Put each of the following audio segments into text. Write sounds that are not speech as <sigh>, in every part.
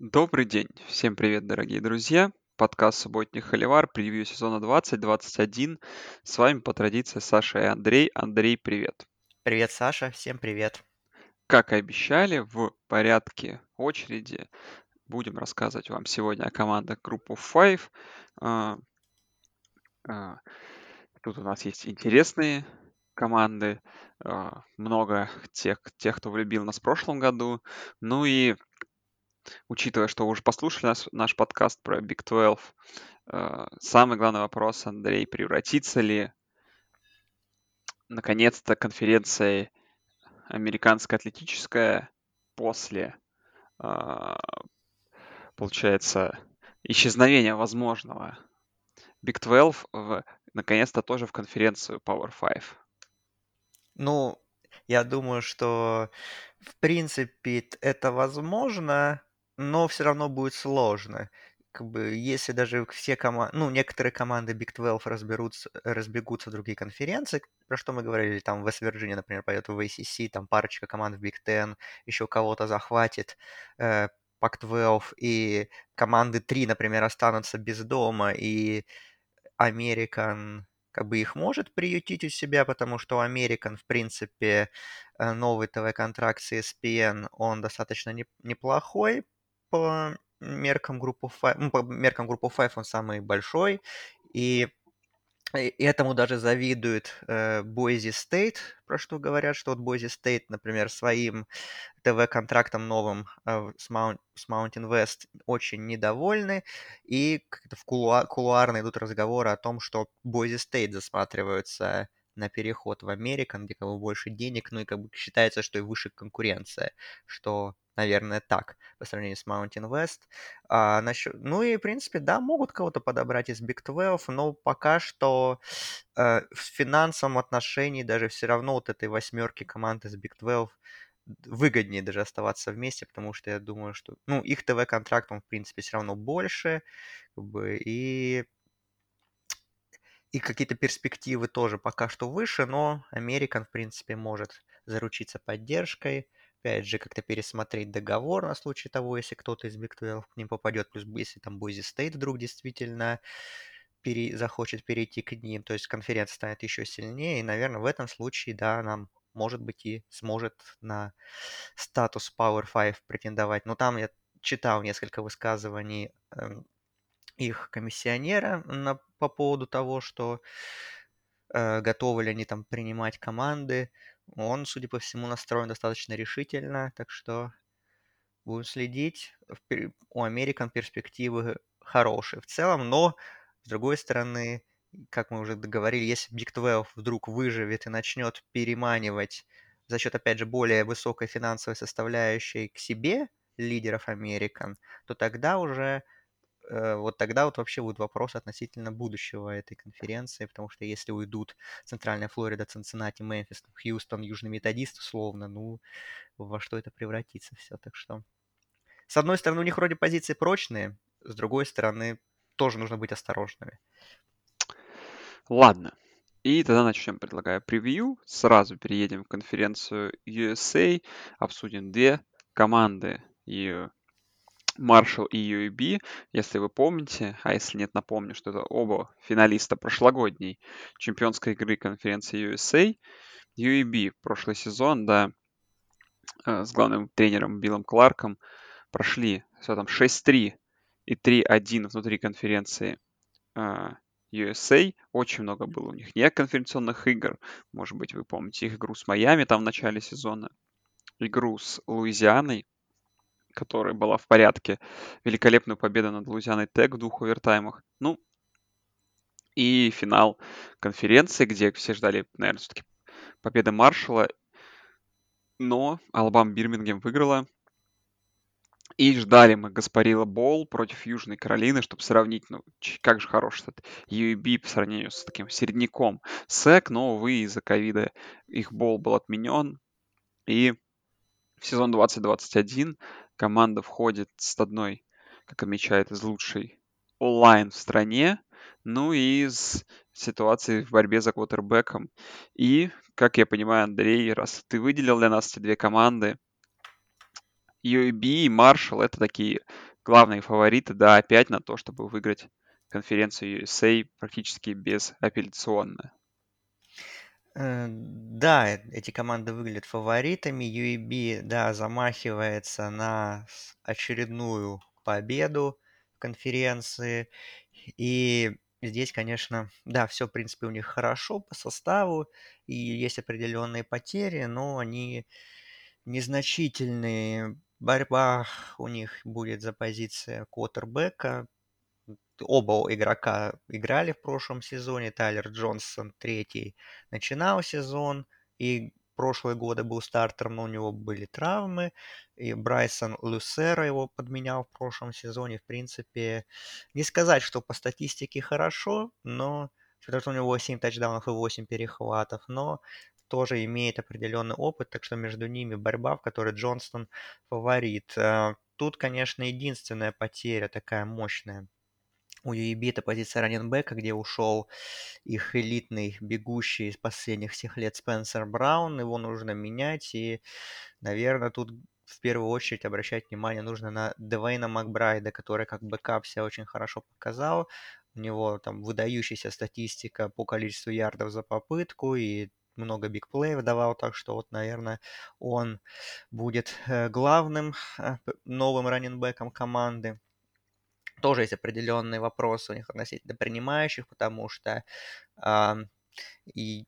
Добрый день. Всем привет, дорогие друзья. Подкаст «Субботний холивар», превью сезона 2021. С вами по традиции Саша и Андрей. Андрей, привет. Привет, Саша. Всем привет. Как и обещали, в порядке очереди будем рассказывать вам сегодня о командах группы Five. А, а, Тут у нас есть интересные команды, а, много тех, тех, кто влюбил нас в прошлом году. Ну и учитывая, что вы уже послушали нас, наш подкаст про Big 12, а, самый главный вопрос, Андрей, превратится ли наконец-то конференция американская атлетическая после, а, получается, исчезновения возможного Big 12 в наконец-то тоже в конференцию Power 5? Ну, я думаю, что в принципе это возможно, но все равно будет сложно. Как бы, если даже все команды, ну, некоторые команды Big 12 разберутся, разбегутся в другие конференции, про что мы говорили, там West Virginia, например, пойдет в ACC, там парочка команд в Big Ten, еще кого-то захватит, э, Pac-12, и команды 3, например, останутся без дома, и American как бы их может приютить у себя, потому что American, в принципе, э, новый ТВ-контракт с ESPN, он достаточно неплохой по меркам группы 5, ну, по меркам группы 5 он самый большой, и этому даже завидует э, Boise State, про что говорят, что вот Boise State, например, своим ТВ-контрактом новым э, с, Mount, с Mountain West очень недовольны, и в кулуар, кулуарно идут разговоры о том, что Boise State засматриваются на переход в Америку, где бы больше денег, ну и как бы считается, что и выше конкуренция, что наверное, так по сравнению с Mountain West. А, насчет... Ну и, в принципе, да, могут кого-то подобрать из Big 12, но пока что э, в финансовом отношении даже все равно вот этой восьмерки команд из Big 12 выгоднее даже оставаться вместе, потому что я думаю, что, ну, их ТВ-контракт, он, в принципе, все равно больше, как бы, и и какие-то перспективы тоже пока что выше, но Американ, в принципе, может заручиться поддержкой опять же, как-то пересмотреть договор на случай того, если кто-то из Big 12 к ним попадет, плюс если там Boise State вдруг действительно пере... захочет перейти к ним, то есть конференция станет еще сильнее, и, наверное, в этом случае, да, нам может быть и сможет на статус Power 5 претендовать. Но там я читал несколько высказываний э, их комиссионера на, по поводу того, что э, готовы ли они там принимать команды. Он, судя по всему, настроен достаточно решительно, так что будем следить. У Американ перспективы хорошие в целом, но, с другой стороны, как мы уже договорили, если Big 12 вдруг выживет и начнет переманивать за счет, опять же, более высокой финансовой составляющей к себе лидеров Американ, то тогда уже вот тогда вот вообще будет вопрос относительно будущего этой конференции, потому что если уйдут Центральная Флорида, Цинциннати, Мемфис, Хьюстон, Южный Методист, условно, ну, во что это превратится все. Так что, с одной стороны, у них вроде позиции прочные, с другой стороны, тоже нужно быть осторожными. Ладно. И тогда начнем, предлагаю, превью. Сразу переедем в конференцию USA, обсудим две команды и Marshall и UAB, если вы помните, а если нет, напомню, что это оба финалиста прошлогодней чемпионской игры конференции USA. UAB прошлый сезон, да, э, с главным тренером Биллом Кларком прошли все там 6-3 и 3-1 внутри конференции USA. Э, Очень много было у них не конференционных игр. Может быть, вы помните их игру с Майами там в начале сезона, игру с Луизианой которая была в порядке. Великолепную победу над Лузианой Тек в двух овертаймах. Ну, и финал конференции, где все ждали, наверное, все-таки победы Маршала. Но Алабам Бирмингем выиграла. И ждали мы Гаспарила Бол против Южной Каролины, чтобы сравнить, ну, как же хорош этот UAB по сравнению с таким середняком. СЭК, но, увы, из-за ковида их Бол был отменен. И в сезон 2021 команда входит с одной, как отмечает, из лучшей онлайн в стране, ну и из ситуации в борьбе за квотербеком. И, как я понимаю, Андрей, раз ты выделил для нас эти две команды, UAB и Marshall — это такие главные фавориты, да, опять на то, чтобы выиграть конференцию USA практически безапелляционно. Э, да, эти команды выглядят фаворитами. UAB, да, замахивается на очередную победу в конференции. И здесь, конечно, да, все, в принципе, у них хорошо по составу, и есть определенные потери, но они незначительные. Борьба у них будет за позиция квотербека, оба игрока играли в прошлом сезоне. Тайлер Джонсон третий начинал сезон, и прошлые годы был стартером, но у него были травмы. И Брайсон Люсера его подменял в прошлом сезоне. В принципе, не сказать, что по статистике хорошо, но что-то у него 7 тачдаунов и 8 перехватов, но тоже имеет определенный опыт, так что между ними борьба, в которой Джонсон фаворит. Э, тут, конечно, единственная потеря такая мощная у UAB это позиция раннинбека, где ушел их элитный бегущий из последних всех лет Спенсер Браун. Его нужно менять. И, наверное, тут в первую очередь обращать внимание нужно на Девейна Макбрайда, который как backup себя очень хорошо показал. У него там выдающаяся статистика по количеству ярдов за попытку и много бигплеев давал, так что вот, наверное, он будет э, главным э, новым раненбеком команды тоже есть определенные вопросы у них относительно принимающих, потому что э, и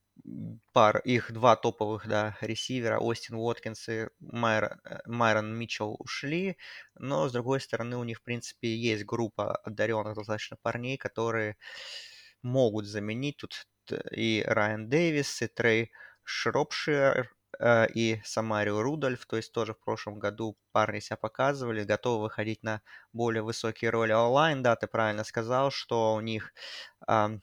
пар, их два топовых да, ресивера, Остин Уоткинс и Майр, э, Майрон Митчелл ушли, но, с другой стороны, у них, в принципе, есть группа одаренных достаточно парней, которые могут заменить тут и Райан Дэвис, и Трей Шропшир, Э, и Самарио Рудольф, то есть тоже в прошлом году парни себя показывали, готовы выходить на более высокие роли онлайн. Да, ты правильно сказал, что у них э,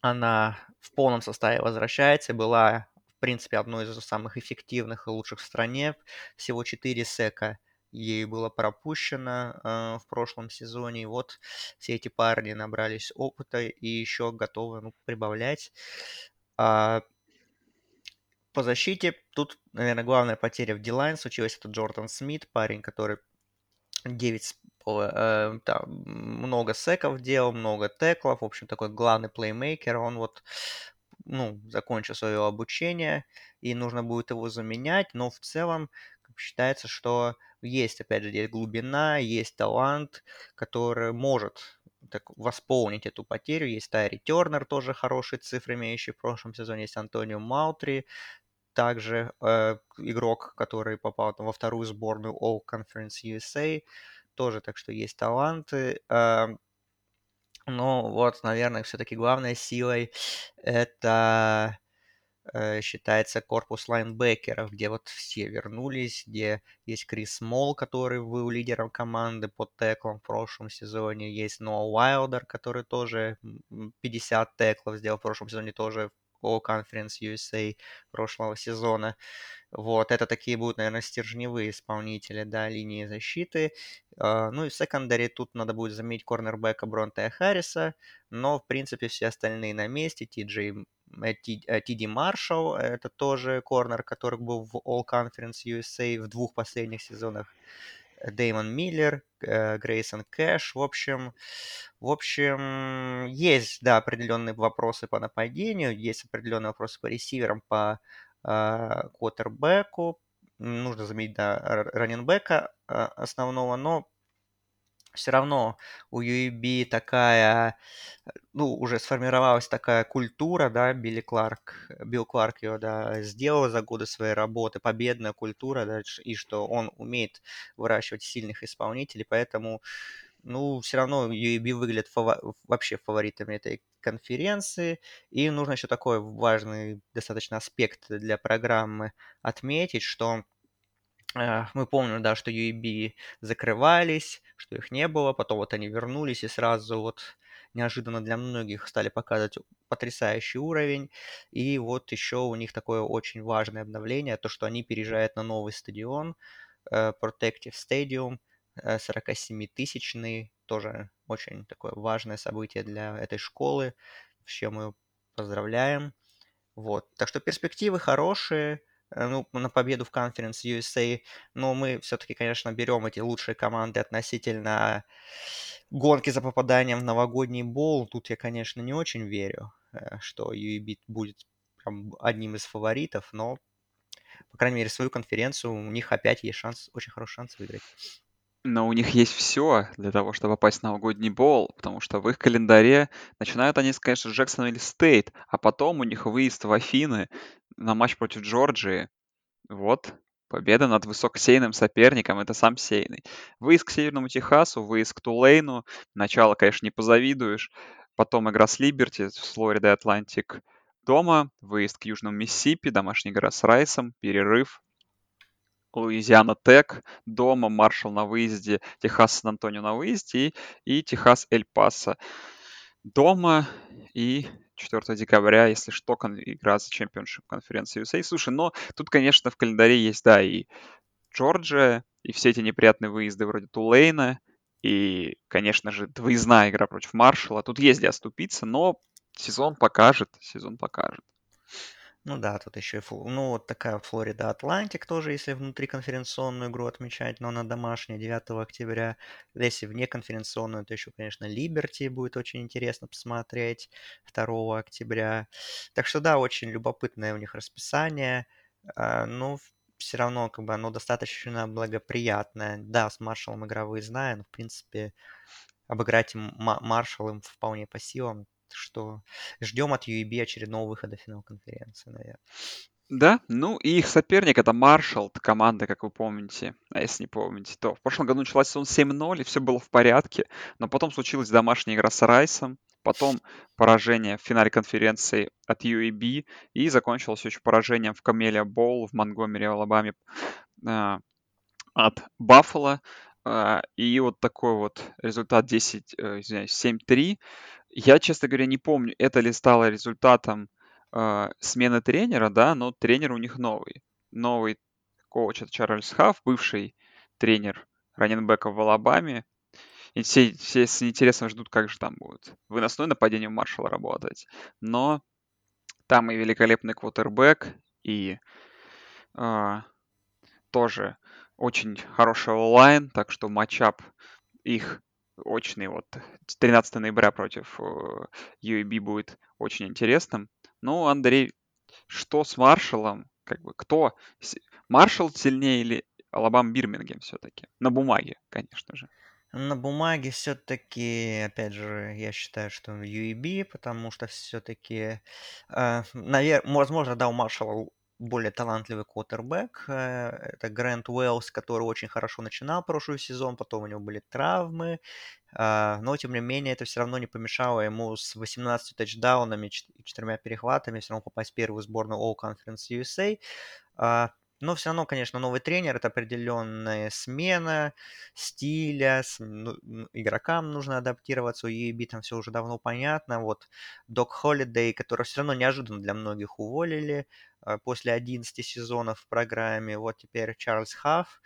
она в полном составе возвращается, была в принципе одной из самых эффективных и лучших в стране. Всего 4 сека ей было пропущено э, в прошлом сезоне. И вот все эти парни набрались опыта и еще готовы ну, прибавлять. А, по защите тут, наверное, главная потеря в Дилайн случилась. Это Джордан Смит, парень, который 9 э, да, много секов делал, много теклов, в общем, такой главный плеймейкер. Он вот ну, закончил свое обучение, и нужно будет его заменять, но в целом считается, что есть, опять же, здесь глубина, есть талант, который может так, восполнить эту потерю. Есть Тайри Тернер, тоже хорошие цифры, имеющий в прошлом сезоне. Есть Антонио Маутри, также э, игрок, который попал там, во вторую сборную All Conference USA, тоже так что есть таланты. Э, но вот, наверное, все-таки главной силой это считается корпус лайнбекеров, где вот все вернулись, где есть Крис Мол, который был лидером команды по теклам в прошлом сезоне, есть Ноа Уайлдер, который тоже 50 теклов сделал в прошлом сезоне, тоже All Conference USA прошлого сезона. Вот, это такие будут, наверное, стержневые исполнители, да, линии защиты. Uh, ну и в секондаре тут надо будет заменить корнербека Бронтея Харриса, но, в принципе, все остальные на месте. Ти Джей Тиди Маршалл, это тоже корнер, который был в All Conference USA в двух последних сезонах. Дэймон Миллер, э, Грейсон Кэш. В общем, в общем, есть, да, определенные вопросы по нападению, есть определенные вопросы по ресиверам, по э, квотербеку. Нужно заметить, да, раненбека э, основного, но все равно у UAB такая, ну, уже сформировалась такая культура, да, Билли Кларк, Билл Кларк ее, да, сделал за годы своей работы, победная культура, да, и что он умеет выращивать сильных исполнителей, поэтому, ну, все равно UAB выглядит фава- вообще фаворитами этой конференции, и нужно еще такой важный достаточно аспект для программы отметить, что мы помним, да, что UAB закрывались, что их не было, потом вот они вернулись и сразу вот неожиданно для многих стали показывать потрясающий уровень. И вот еще у них такое очень важное обновление, то, что они переезжают на новый стадион, э, Protective Stadium, 47-тысячный, э, тоже очень такое важное событие для этой школы, с чем мы поздравляем. Вот. Так что перспективы хорошие, э, ну, на победу в конференц USA, но мы все-таки, конечно, берем эти лучшие команды относительно гонки за попаданием в новогодний бол. Тут я, конечно, не очень верю, э, что UAB будет прям одним из фаворитов, но, по крайней мере, свою конференцию у них опять есть шанс, очень хороший шанс выиграть. Но у них есть все для того, чтобы попасть в новогодний bowl, потому что в их календаре начинают они, конечно, с Джексонвилл Стейт, а потом у них выезд в Афины на матч против Джорджии. Вот, победа над высокосеяным соперником, это сам сеяный. Выезд к Северному Техасу, выезд к Тулейну, начало, конечно, не позавидуешь. Потом игра с Либерти, с Флорида Атлантик дома, выезд к Южному Миссисипи, домашняя игра с Райсом, перерыв, Луизиана Тек дома, Маршалл на выезде, Техас Сан-Антонио на выезде и, и Техас Эль Пасо дома. И 4 декабря, если что, кон- игра за championship конференции USA. Слушай, но тут, конечно, в календаре есть, да, и Джорджия, и все эти неприятные выезды вроде Тулейна, и, конечно же, выездная игра против Маршала. Тут есть где оступиться, но сезон покажет, сезон покажет. Ну да, тут еще и, ну вот такая Флорида Атлантик тоже, если внутриконференционную игру отмечать, но она домашняя 9 октября. Если внеконференционную, то еще, конечно, Либерти будет очень интересно посмотреть 2 октября. Так что да, очень любопытное у них расписание. А, но все равно как бы оно достаточно благоприятное. Да, с Маршалом игра выездная, но в принципе обыграть Маршал им вполне по силам что ждем от UEB очередного выхода в финал конференции, наверное. Да, ну и их соперник это Маршалл, команда, как вы помните. А если не помните, то в прошлом году началась сезон 7-0, и все было в порядке. Но потом случилась домашняя игра с Райсом, потом поражение в финале конференции от UAB, и закончилось еще поражением в Камелия Боул в Монгомери, Алабаме э, от Баффало. Э, и вот такой вот результат 10, э, извиняюсь, 7-3. Я, честно говоря, не помню, это ли стало результатом э, смены тренера, да, но тренер у них новый. Новый коуч это Чарльз Хафф, бывший тренер раненбека в Алабаме. И все, все с интересом ждут, как же там будет выносное нападение Маршала работать. Но там и великолепный квотербек, и э, тоже очень хороший онлайн, так что матчап их очный вот 13 ноября против UAB э, будет очень интересным. Ну, Андрей, что с Маршалом? Как бы кто? Маршал сильнее или Алабам Бирмингем все-таки? На бумаге, конечно же. На бумаге все-таки, опять же, я считаю, что UAB, потому что все-таки, э, навер... возможно, да, у Маршала более талантливый квотербек. Э, это Грэнт Уэллс, который очень хорошо начинал прошлый сезон, потом у него были травмы. А, но, тем не менее, это все равно не помешало ему с 18 тачдаунами и четырьмя перехватами все равно попасть в первую сборную All Conference USA. Но все равно, конечно, новый тренер это определенная смена стиля, с, ну, игрокам нужно адаптироваться, у EAB там все уже давно понятно. Вот Док Холидей, который все равно неожиданно для многих уволили э, после 11 сезонов в программе. Вот теперь Чарльз Хафф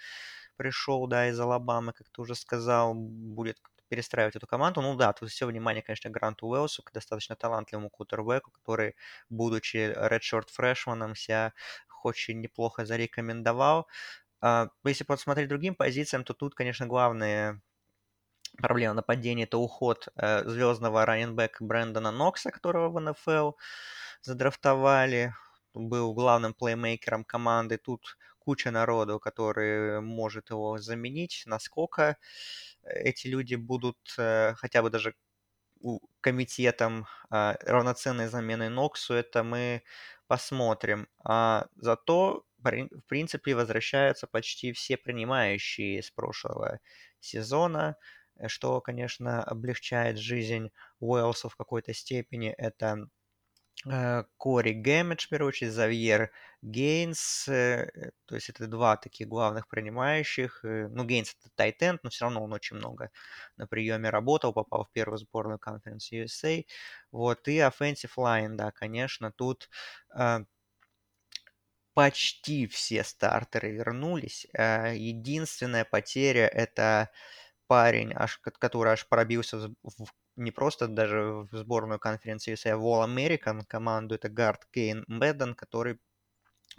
пришел, да, из Алабамы, как ты уже сказал, будет перестраивать эту команду. Ну да, тут все внимание, конечно, Гранту Уэлсу, достаточно талантливому кутербеку, который, будучи редшорт фрешманом, себя очень неплохо зарекомендовал. А, если посмотреть другим позициям, то тут, конечно, главные проблема нападения – это уход э, звездного раненбека Брэндона Нокса, которого в НФЛ задрафтовали. Был главным плеймейкером команды. Тут куча народу, который может его заменить. Насколько эти люди будут э, хотя бы даже комитетом э, равноценной замены Ноксу, это мы посмотрим. А зато, в принципе, возвращаются почти все принимающие с прошлого сезона, э, что, конечно, облегчает жизнь Уэлсу в какой-то степени. Это Э, Кори Гэмидж, в первую очередь, Завьер Гейнс, э, то есть это два таких главных принимающих. Э, ну, Гейнс это тайтенд, но все равно он очень много на приеме работал, попал в первую сборную конференции USA. Вот, и Offensive Line, да, конечно, тут почти все стартеры вернулись. Единственная потеря это парень, аж, который аж пробился в не просто даже в сборную конференции USA, а в All American команду, это гард Кейн Мэдден, который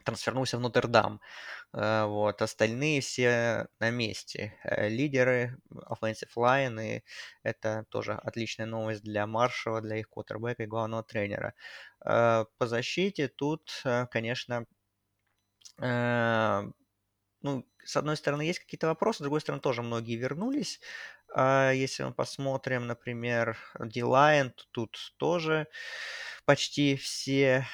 трансфернулся в Нотр-Дам. Э, вот, остальные все на месте. Э, лидеры, offensive line, и это тоже отличная новость для Маршала, для их квотербека и главного тренера. Э, по защите тут, конечно, ну, с одной стороны, есть какие-то вопросы, с другой стороны, тоже многие вернулись. Если мы посмотрим, например, D-Line, тут тоже почти все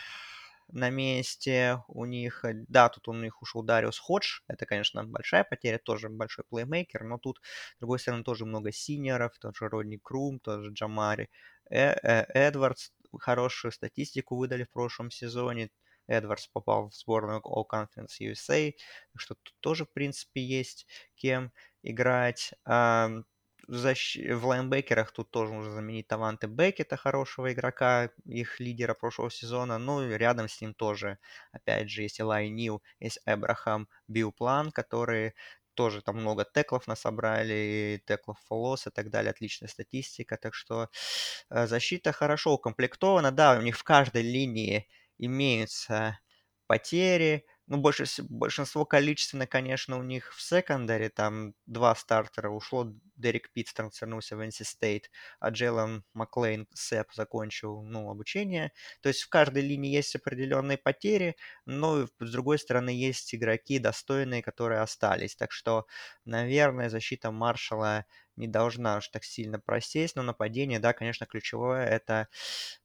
на месте у них. Э, да, тут у них ушел Дариус Ходж. Это, конечно, большая потеря, тоже большой плеймейкер, но тут, с другой стороны, тоже много синеров, тот же Родни Крум, тот же Джамари э -э Эдвардс. Хорошую статистику выдали в прошлом сезоне. Эдвардс попал в сборную All Conference USA, что тут тоже, в принципе, есть кем играть. В лайнбекерах тут тоже нужно заменить Таванте Беккета, хорошего игрока, их лидера прошлого сезона. Ну и рядом с ним тоже, опять же, есть Элай Нил, есть Эбрахам Биуплан, которые тоже там много теклов насобрали, теклов фолос и так далее, отличная статистика, так что э, защита хорошо укомплектована, да, у них в каждой линии имеются потери, ну, больше, большинство количественно, конечно, у них в секондаре, там два стартера ушло, Дерек Питт трансфернулся в NC State, а Джейлон Маклейн Сэп закончил, ну, обучение. То есть в каждой линии есть определенные потери, но с другой стороны есть игроки достойные, которые остались. Так что, наверное, защита Маршала не должна уж так сильно просесть, но нападение, да, конечно, ключевое это,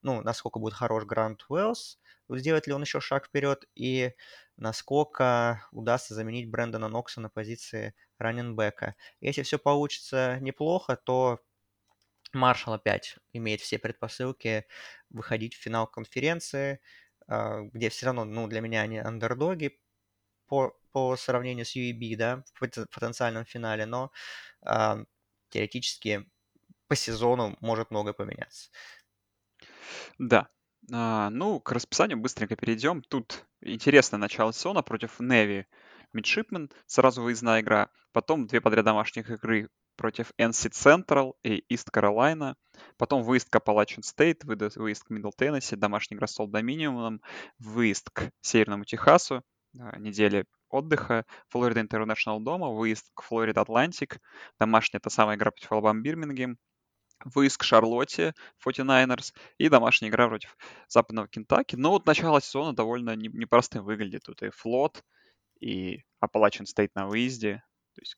ну, насколько будет хорош Грант Уэллс, сделает ли он еще шаг вперед и насколько удастся заменить Брэндона Нокса на позиции раненбека. Если все получится неплохо, то Маршал опять имеет все предпосылки выходить в финал конференции, а, где все равно, ну, для меня они андердоги по, по сравнению с UEB, да, в потенциальном финале, но э, теоретически по сезону может многое поменяться. Да, а, ну, к расписанию быстренько перейдем. Тут интересное начало сезона против Неви Мидшипмен, сразу выездная игра. Потом две подряд домашних игры против NC Central и East Carolina. Потом выезд к Appalachian State, выезд к Middle Tennessee, домашний игра с Old Dominion, выезд к Северному Техасу, а, недели отдыха, Флорида International дома, выезд к Флорида Атлантик, домашняя та самая игра против Алабам Бирмингем, выезд к Шарлотте 49ers и домашняя игра против западного Кентаки. Но вот начало сезона довольно непростым выглядит. Тут и флот, и Appalachian State на выезде. То есть,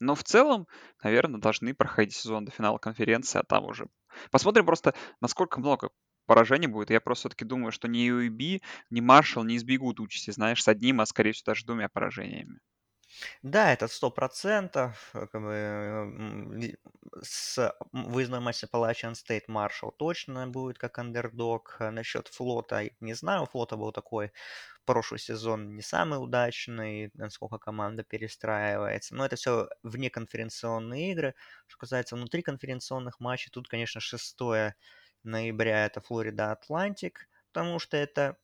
но в целом, наверное, должны проходить сезон до финала конференции, а там уже... Посмотрим просто, насколько много поражений будет. Я просто все-таки думаю, что ни UAB, ни Маршалл не избегут участи, знаешь, с одним, а скорее всего даже двумя поражениями. Да, это сто процентов. Э, как бы, с выездной матча Appalachian State Marshall точно будет как андердог. А насчет флота, не знаю, флота был такой прошлый сезон не самый удачный, насколько команда перестраивается. Но это все внеконференционные игры. Что касается внутриконференционных матчей, тут, конечно, 6 ноября это Флорида Атлантик, потому что это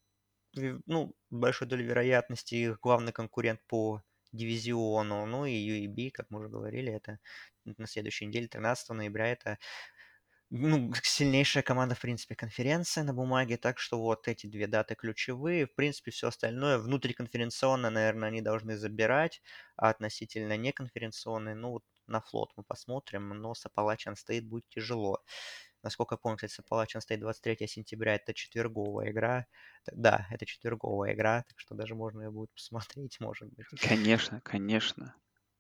ну, большой долей вероятности их главный конкурент по дивизиону. Ну и UAB, как мы уже говорили, это на следующей неделе, 13 ноября, это ну, <laughs> сильнейшая команда, в принципе, конференции на бумаге, так что вот эти две даты ключевые. В принципе, все остальное внутриконференционно, наверное, они должны забирать, а относительно неконференционные, ну, вот на флот мы посмотрим, но с Appalachian State будет тяжело. Насколько я помню, кстати, Appalachian State 23 сентября это четверговая игра. Да, это четверговая игра, так что даже можно ее будет <laughs> посмотреть, может быть. Конечно, конечно.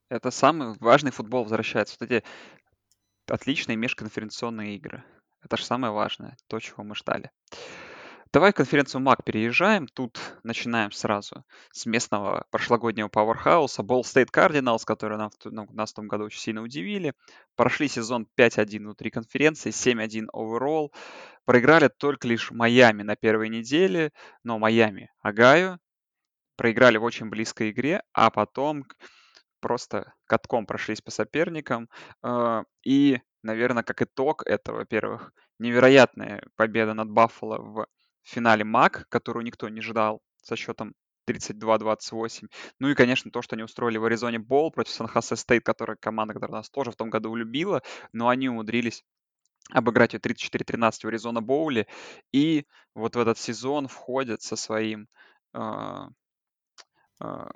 Это самый важный футбол возвращается. Вот эти отличные межконференционные игры. Это же самое важное, то, чего мы ждали. Давай конференцию МАК переезжаем. Тут начинаем сразу с местного прошлогоднего пауэрхауса. Ball State Cardinals, которые нам, ну, нас в том году очень сильно удивили. Прошли сезон 5-1 внутри конференции, 7-1 overall. Проиграли только лишь Майами на первой неделе, но Майами Агаю. Проиграли в очень близкой игре, а потом просто катком прошлись по соперникам. А, и, наверное, как итог этого, во-первых, невероятная победа над Баффало в в финале МАК, которую никто не ждал со счетом 32-28. Ну и, конечно, то, что они устроили в Аризоне Бол против Сан-Хосе Стейт, которая команда, которая нас тоже в том году любила, но они умудрились обыграть ее 34-13 в Аризона Боуле. И вот в этот сезон входят со своим э, а,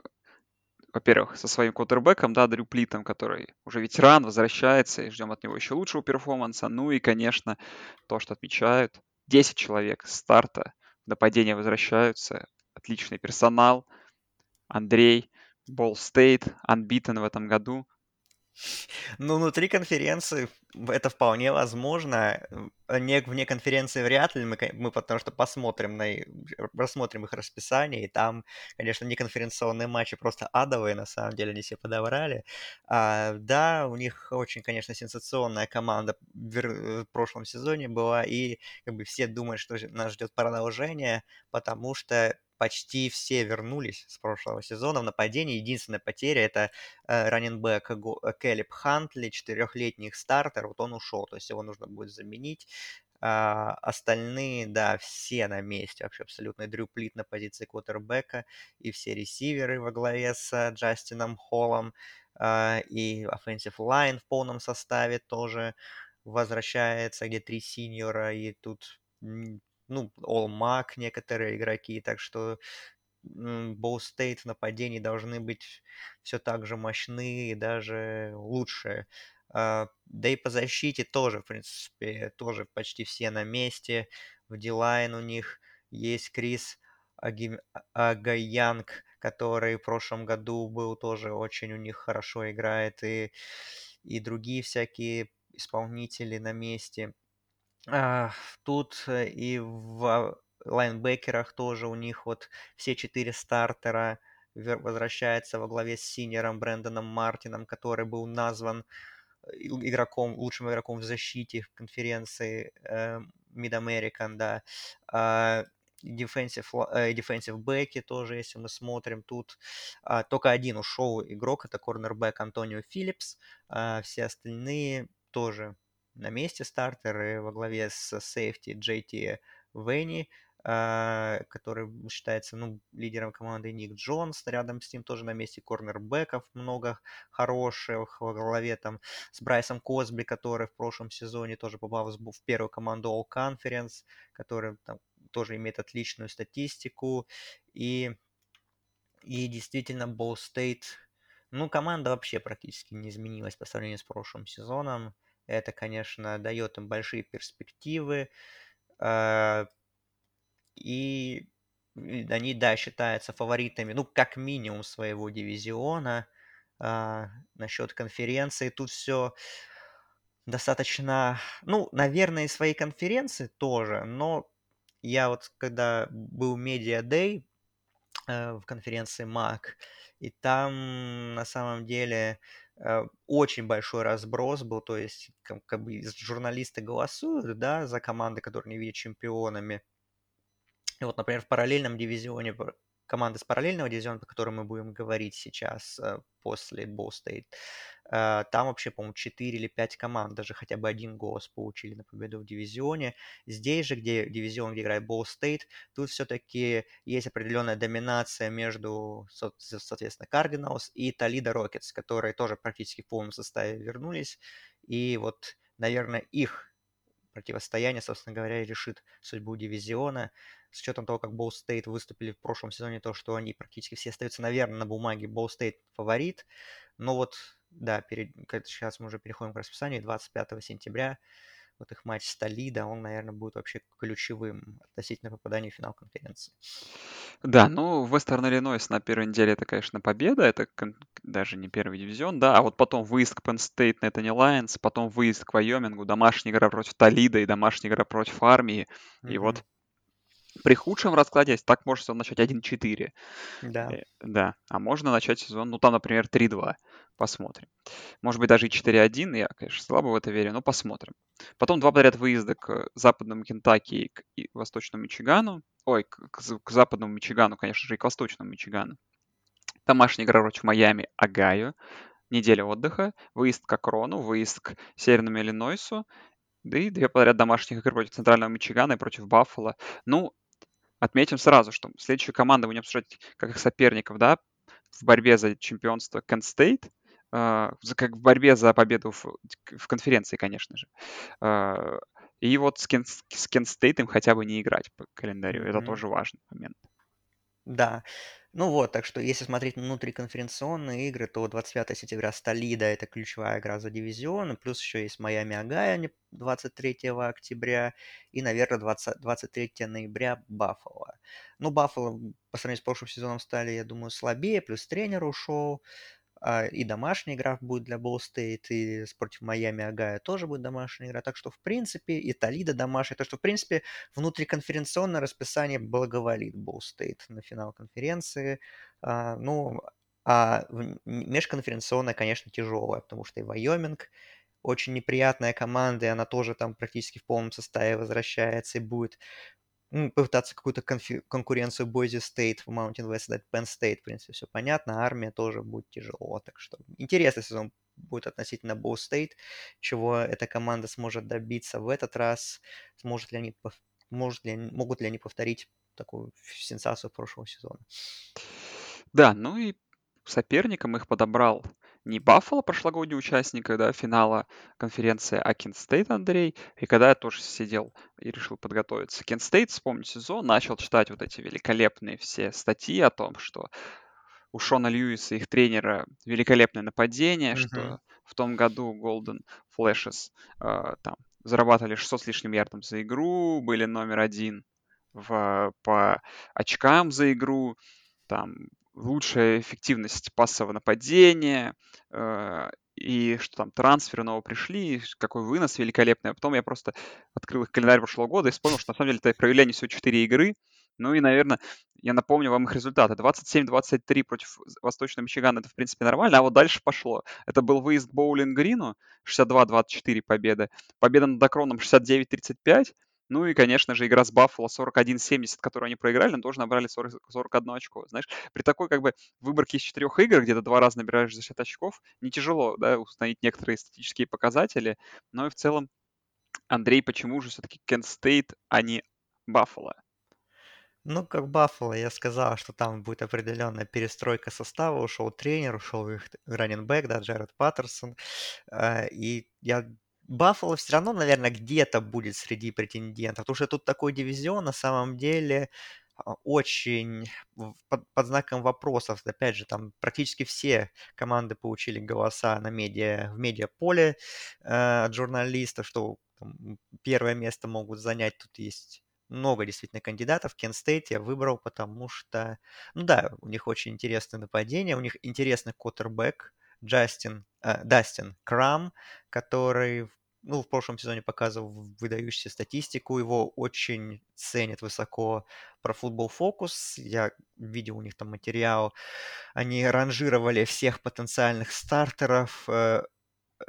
во-первых, со своим квотербеком, да, Дрю Плитом, который уже ветеран, возвращается, и ждем от него еще лучшего перформанса. Ну и, конечно, то, что отмечают. 10 человек с старта, нападения возвращаются, отличный персонал. Андрей, Болл Стейт, unbeaten в этом году. Ну, внутри конференции это вполне возможно. Не, вне конференции вряд ли, мы, мы потому что посмотрим, на, рассмотрим их расписание, и там, конечно, не конференционные матчи, просто адовые, на самом деле, они все подобрали. А, да, у них очень, конечно, сенсационная команда в, в прошлом сезоне была, и как бы все думают, что нас ждет продолжение, потому что почти все вернулись с прошлого сезона в нападении. Единственная потеря это э, раненбэк э, Келлип Хантли, четырехлетний стартер, вот он ушел, то есть его нужно будет заменить. А, остальные, да, все на месте, вообще абсолютно Дрю Плит на позиции квотербека и все ресиверы во главе с Джастином Холлом а, и offensive line в полном составе тоже возвращается, где три senior а, и тут ну, All-MAC некоторые игроки, так что Ball State в нападении должны быть все так же мощны и даже лучше. А, да и по защите тоже, в принципе, тоже почти все на месте. В D-line у них есть Крис Аги... Агаянг, который в прошлом году был тоже очень у них хорошо играет, и, и другие всякие исполнители на месте. А, тут э, и в лайнбекерах тоже у них вот все четыре стартера возвращаются во главе с синером Брэндоном Мартином, который был назван игроком, лучшим игроком в защите конференции э, Mid American, да. А, defensive, э, defensive бэки тоже, если мы смотрим, тут. А, только один ушел игрок, это корнербэк Антонио Филлипс, а все остальные тоже на месте стартеры во главе с сейфти JT Венни, который считается ну, лидером команды Ник Джонс, рядом с ним тоже на месте корнербеков много хороших, во главе там с Брайсом Косби, который в прошлом сезоне тоже попал в первую команду All Conference, который там тоже имеет отличную статистику, и, и действительно Ball State, ну, команда вообще практически не изменилась по сравнению с прошлым сезоном, это, конечно, дает им большие перспективы. И они, да, считаются фаворитами, ну, как минимум своего дивизиона. А, насчет конференции тут все достаточно, ну, наверное, и своей конференции тоже, но я вот, когда был Media Day э, в конференции MAC, и там на самом деле Э, очень большой разброс был, то есть как, как бы журналисты голосуют, да, за команды, которые не видят чемпионами. И вот, например, в параллельном дивизионе команды с параллельного дивизиона, по которым мы будем говорить сейчас э, после Ball э, там вообще, по-моему, 4 или 5 команд, даже хотя бы один голос получили на победу в дивизионе. Здесь же, где дивизион, где играет Ball State, тут все-таки есть определенная доминация между, соответственно, Cardinals и Toledo Rockets, которые тоже практически в полном составе вернулись. И вот, наверное, их противостояние, собственно говоря, решит судьбу дивизиона с учетом того, как Ball State выступили в прошлом сезоне, то, что они практически все остаются, наверное, на бумаге Ball State фаворит. Но вот, да, перед, сейчас мы уже переходим к расписанию, 25 сентября вот их матч с Толидо, он, наверное, будет вообще ключевым относительно попадания в финал конференции. Да, ну, Western Illinois на первой неделе это, конечно, победа, это даже не первый дивизион, да, а вот потом выезд к Penn State на не Lions, потом выезд к Вайомингу, домашняя игра против Толида и домашняя игра против армии, mm-hmm. и вот при худшем раскладе так может он начать 1-4. Да. Э, да. А можно начать сезон, ну там, например, 3-2. Посмотрим. Может быть, даже и 4-1. Я, конечно, слабо в это верю, но посмотрим. Потом два подряд выезда к западному Кентаки и к восточному Мичигану. Ой, к, к западному Мичигану, конечно же, и к восточному Мичигану. Домашняя игра против Майами, Агаю. Неделя отдыха. Выезд к Акрону, выезд к Северному Иллинойсу. Да и две подряд домашних игр против Центрального Мичигана и против Баффала. Ну, Отметим сразу, что следующую команду будем обсуждать как их соперников, да, в борьбе за чемпионство Kent State, uh, как в борьбе за победу в, в конференции, конечно же. Uh, и вот с Kent, с Kent State им хотя бы не играть по календарю. Mm-hmm. Это тоже важный момент. Да. Ну вот, так что если смотреть внутриконференционные игры, то 25 сентября Столида– это ключевая игра за дивизион, плюс еще есть Майами Агая 23 октября и, наверное, 20, 23 ноября Баффало. Ну, Баффало по сравнению с прошлым сезоном стали, я думаю, слабее, плюс тренер ушел. А, и домашняя игра будет для Ball State, и против Майами Агая тоже будет домашняя игра. Так что, в принципе, и Толида домашняя. Так что, в принципе, внутриконференционное расписание благоволит Ball State на финал конференции. А, ну, а межконференционная, конечно, тяжелая, потому что и Вайоминг очень неприятная команда, и она тоже там практически в полном составе возвращается и будет попытаться какую-то конфи- конкуренцию Boise State Mountain West дать Penn State, в принципе, все понятно. Армия тоже будет тяжело. Так что интересный сезон будет относительно Boise State, чего эта команда сможет добиться в этот раз. Сможет ли они, может ли, могут ли они повторить такую сенсацию прошлого сезона. Да, ну и соперником их подобрал не Баффало, прошлогодний участник да, финала конференции, а Kent State Андрей. И когда я тоже сидел и решил подготовиться. Kent State, вспомню сезон, начал читать вот эти великолепные все статьи о том, что у Шона Льюиса, их тренера, великолепное нападение, mm-hmm. что в том году Golden Flashes э, там зарабатывали 600 с лишним ярдов за игру, были номер один в, по очкам за игру, там лучшая эффективность пассового нападения, э, и что там трансферы нового пришли, какой вынос великолепный. А потом я просто открыл их календарь прошлого года и вспомнил, что на самом деле это провели они всего 4 игры. Ну и, наверное, я напомню вам их результаты. 27-23 против Восточного Мичигана, это, в принципе, нормально. А вот дальше пошло. Это был выезд к Боулинг-Грину, 62-24 победы. Победа над Акроном 69-35. Ну и, конечно же, игра с Баффало 41-70, которую они проиграли, но тоже набрали 40, 41 очко. Знаешь, при такой как бы выборке из четырех игр, где ты два раза набираешь за счет очков, не тяжело, да, установить некоторые статические показатели, но и в целом, Андрей, почему же все-таки Кент Стейт, а не Баффало? Ну, как Баффало, я сказал, что там будет определенная перестройка состава. Ушел тренер, ушел их раненбэк, да, Джаред Паттерсон. А, и я Баффало все равно, наверное, где-то будет среди претендентов, потому что тут такой дивизион на самом деле а, очень под, под знаком вопросов. Опять же, там практически все команды получили голоса на медиа, в медиаполе э, от журналистов, что там, первое место могут занять. Тут есть много действительно кандидатов. Кен Стейт я выбрал, потому что, ну да, у них очень интересное нападение, у них интересный квотербек, Джастин, э, Дастин Крам, который ну, в прошлом сезоне показывал выдающуюся статистику, его очень ценят высоко про футбол фокус. Я видел у них там материал. Они ранжировали всех потенциальных стартеров э,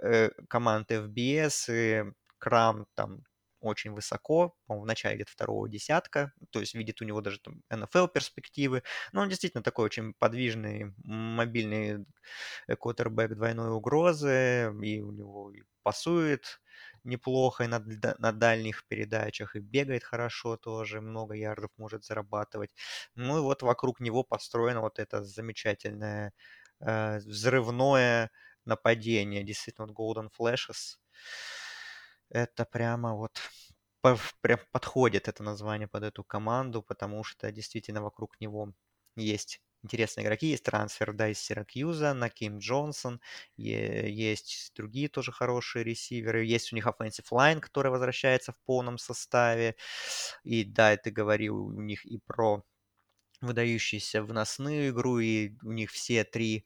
э, команд FBS, и Крам там очень высоко, по-моему, в начале где-то второго десятка, то есть видит у него даже там NFL перспективы, но он действительно такой очень подвижный, мобильный квотербек двойной угрозы, и у него и пасует неплохо и на, на дальних передачах, и бегает хорошо тоже, много ярдов может зарабатывать. Ну и вот вокруг него построено вот это замечательное э, взрывное нападение, действительно, вот Golden Flashes это прямо вот прям подходит это название под эту команду, потому что действительно вокруг него есть интересные игроки. Есть трансфер, да, из Сиракьюза на Ким Джонсон. Есть другие тоже хорошие ресиверы. Есть у них offensive line, который возвращается в полном составе. И да, ты говорил у них и про выдающуюся выносную игру, и у них все три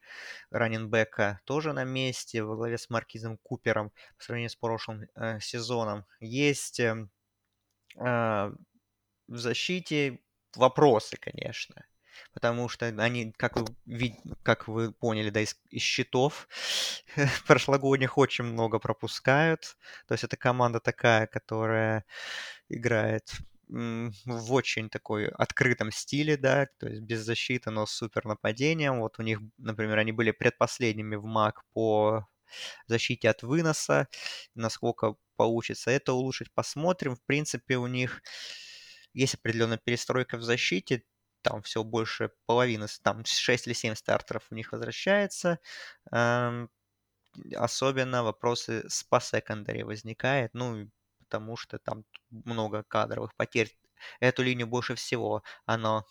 раненбека тоже на месте во главе с Маркизом Купером по сравнению с прошлым э, сезоном. Есть э, в защите вопросы, конечно, потому что они, как вы, как вы поняли, да, из, из счетов <laughs> прошлогодних очень много пропускают. То есть это команда такая, которая играет в очень такой открытом стиле, да, то есть без защиты, но с супер нападением. Вот у них, например, они были предпоследними в МАК по защите от выноса. Насколько получится это улучшить, посмотрим. В принципе, у них есть определенная перестройка в защите. Там все больше половины, там 6 или 7 стартеров у них возвращается. Особенно вопросы с по секондаре возникает. Ну, потому что там много кадровых потерь. Эту линию больше всего оно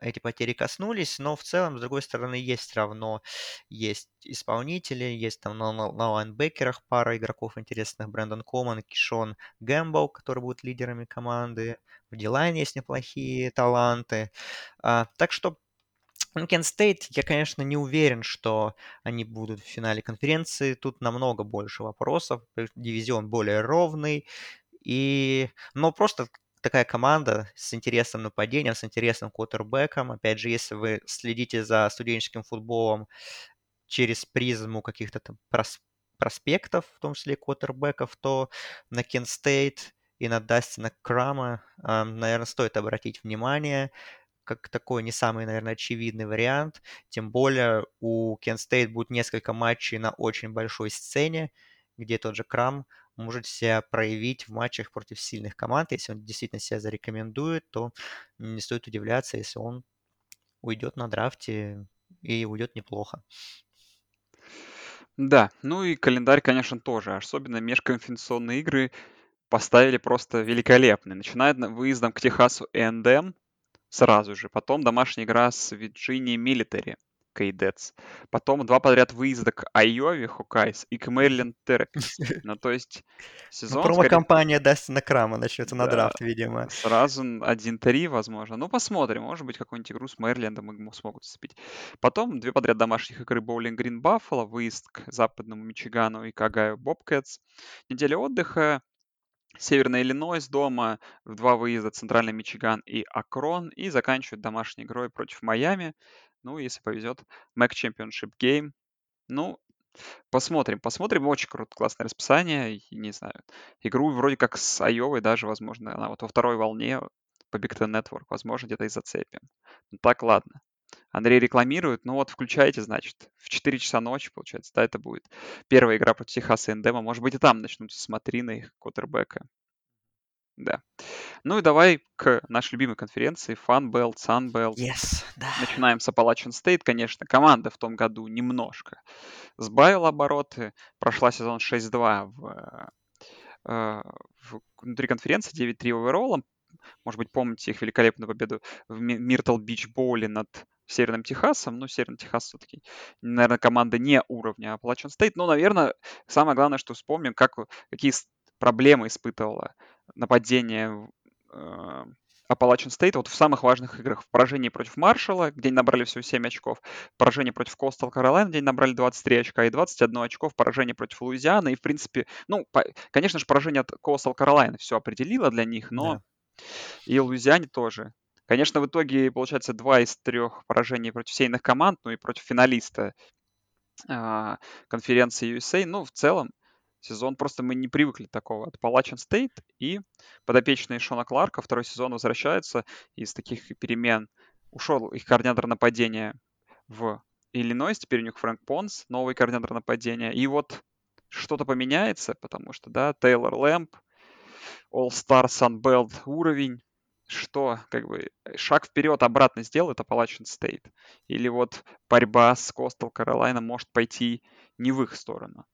эти потери коснулись, но в целом, с другой стороны, есть равно есть исполнители, есть там на, на, на лайнбекерах пара игроков интересных, Брэндон Коман, Кишон Гэмбл, которые будут лидерами команды, в D-line есть неплохие таланты. А, так что Kent State, я, конечно, не уверен, что они будут в финале конференции. Тут намного больше вопросов. Дивизион более ровный. И... Но просто такая команда с интересным нападением, с интересным квотербеком. Опять же, если вы следите за студенческим футболом через призму каких-то там проспектов, в том числе квотербеков, то на Kent State и на Дастина Крама, наверное, стоит обратить внимание как такой не самый, наверное, очевидный вариант. Тем более у Kent State будет несколько матчей на очень большой сцене, где тот же Крам может себя проявить в матчах против сильных команд. Если он действительно себя зарекомендует, то не стоит удивляться, если он уйдет на драфте и уйдет неплохо. Да, ну и календарь, конечно, тоже. Особенно межконференционные игры поставили просто великолепный. Начинает выездом к Техасу A&M, сразу же. Потом домашняя игра с Virginia Military, Кейдетс. Потом два подряд выезда к Айове, Хокайс и к Мэриленд Террапис. <laughs> Ну, то есть Ну, сезон скорее... промо-компания Дастина Крама начнется на драфт, видимо. сразу 1-3, возможно. Ну, посмотрим. Может быть, какую-нибудь игру с Мэрилендом ему смогут сцепить. Потом две подряд домашних игры Боулинг Грин Баффало, выезд к западному Мичигану и к Агаю Бобкэтс. Неделя отдыха, Северный Иллинойс дома, в два выезда Центральный Мичиган и Акрон, и заканчивают домашней игрой против Майами. Ну, если повезет, Mac Championship Game. Ну, посмотрим, посмотрим. Очень круто, классное расписание. И, не знаю, игру вроде как с Айовой даже, возможно, она вот во второй волне по Big Ten Network, возможно, где-то и зацепим. Ну, так, ладно. Андрей рекламирует, ну вот включайте, значит, в 4 часа ночи, получается, да, это будет первая игра против Техаса Эндема. Может быть, и там начнутся смотрины их квотербека. Да. Ну и давай к нашей любимой конференции Funbelt, Sunbelt. Yes, да. Начинаем с Appalachian State, конечно. Команда в том году немножко сбавила обороты. Прошла сезон 6-2 в, э, в, внутри конференции, 9-3 овероллом. Может быть, помните их великолепную победу в Миртл Бич Боуле над Северным Техасом. Ну, Северный Техас все-таки, наверное, команда не уровня Appalachian State. Но, наверное, самое главное, что вспомним, как, какие проблемы испытывала нападение э, Appalachian State вот в самых важных играх. В поражении против Маршалла, где они набрали всего 7 очков, в поражении против Coastal Carolina, где они набрали 23 очка, и 21 очко в поражении против Луизианы. И, в принципе, ну, по, конечно же, поражение от Coastal Carolina все определило для них, но да. и Луизиане тоже. Конечно, в итоге, получается, два из трех поражений против сеяных команд, ну и против финалиста э, конференции USA. Ну, в целом, сезон просто мы не привыкли такого от Appalachian State и подопечные Шона Кларка второй сезон возвращаются из таких перемен. Ушел их координатор нападения в Иллинойс, теперь у них Фрэнк Понс, новый координатор нападения. И вот что-то поменяется, потому что, да, Тейлор Лэмп, All-Star Sunbelt уровень, что, как бы, шаг вперед обратно сделает Appalachian State? Или вот борьба с Coastal Carolina может пойти не в их сторону?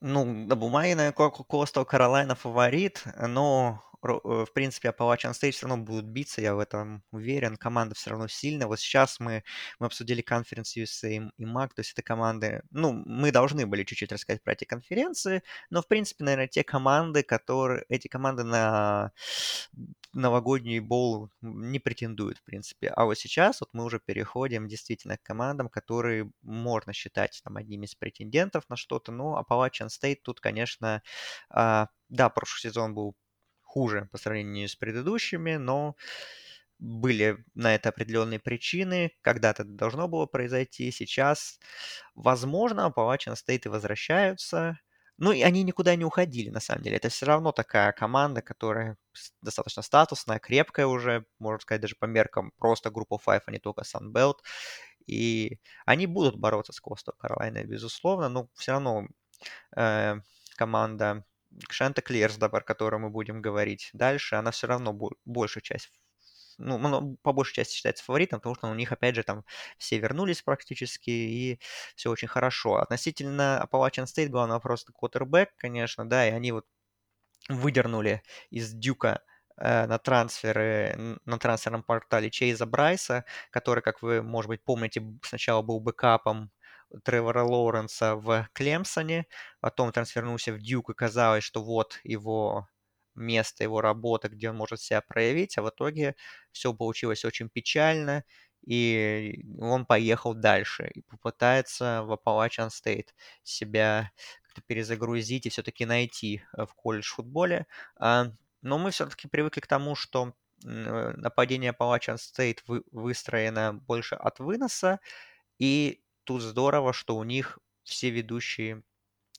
Ну, на бумаге, наверное, Coastal Carolina фаворит, но Э, в принципе, Appalachian State все равно будут биться, я в этом уверен. Команда все равно сильная. Вот сейчас мы, мы обсудили конференцию USA и MAC, то есть это команды... Ну, мы должны были чуть-чуть рассказать про эти конференции, но, в принципе, наверное, те команды, которые... Эти команды на новогодний бол не претендуют, в принципе. А вот сейчас вот мы уже переходим действительно к командам, которые можно считать там одними из претендентов на что-то. Но Appalachian State тут, конечно, а, да, прошлый сезон был хуже по сравнению с предыдущими, но были на это определенные причины, когда-то должно было произойти, сейчас, возможно, Appalachian State возвращаются, ну и они никуда не уходили, на самом деле. Это все равно такая команда, которая достаточно статусная, крепкая уже, можно сказать, даже по меркам просто группа 5, а не только Sunbelt. И они будут бороться с Coastal Carolina, безусловно, но все равно э, команда Шанта Клерсда, про которую мы будем говорить дальше, она все равно большую часть ну, по большей части считается фаворитом, потому что у них, опять же, там все вернулись практически, и все очень хорошо. Относительно Appalachian State главный вопрос это квотербек, конечно, да, и они вот выдернули из Дюка э, на трансферы на трансферном портале Чейза Брайса, который, как вы, может быть, помните, сначала был бэкапом Тревора Лоуренса в Клемсоне, потом трансфернулся в Дюк, и казалось, что вот его место, его работа, где он может себя проявить, а в итоге все получилось очень печально, и он поехал дальше и попытается в Appalachian State себя как-то перезагрузить и все-таки найти э, в колледж-футболе. А, но мы все-таки привыкли к тому, что нападение Appalachian State выстроено больше от выноса, и тут здорово, что у них все ведущие,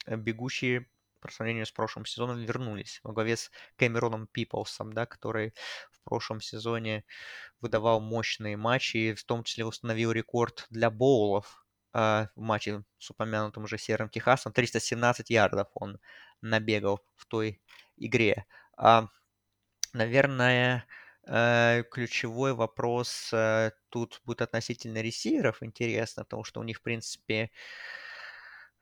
э, бегущие по сравнению с прошлым сезоном вернулись во главе с Кэмероном Пиплсом, да, который в прошлом сезоне выдавал мощные матчи в том числе установил рекорд для боулов э, в матче с упомянутым уже Серым Техасом. 317 ярдов он набегал в той игре. А, наверное, э, ключевой вопрос э, тут будет относительно ресиверов интересно, потому что у них, в принципе,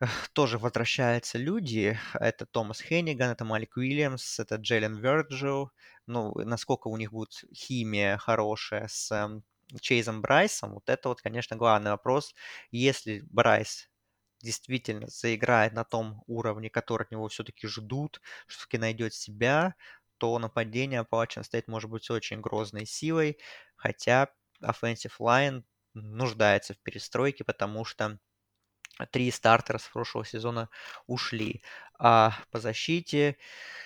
<laughs> тоже возвращаются люди. Это Томас Хенниган, это Малик Уильямс, это Джелен Верджил. Ну, насколько у них будет химия хорошая с эм, Чейзом Брайсом, вот это вот, конечно, главный вопрос. Если Брайс действительно заиграет на том уровне, который от него все-таки ждут, все-таки найдет себя, то нападение Appalachian State может быть очень грозной силой, хотя offensive line нуждается в перестройке, потому что три стартера с прошлого сезона ушли. А по защите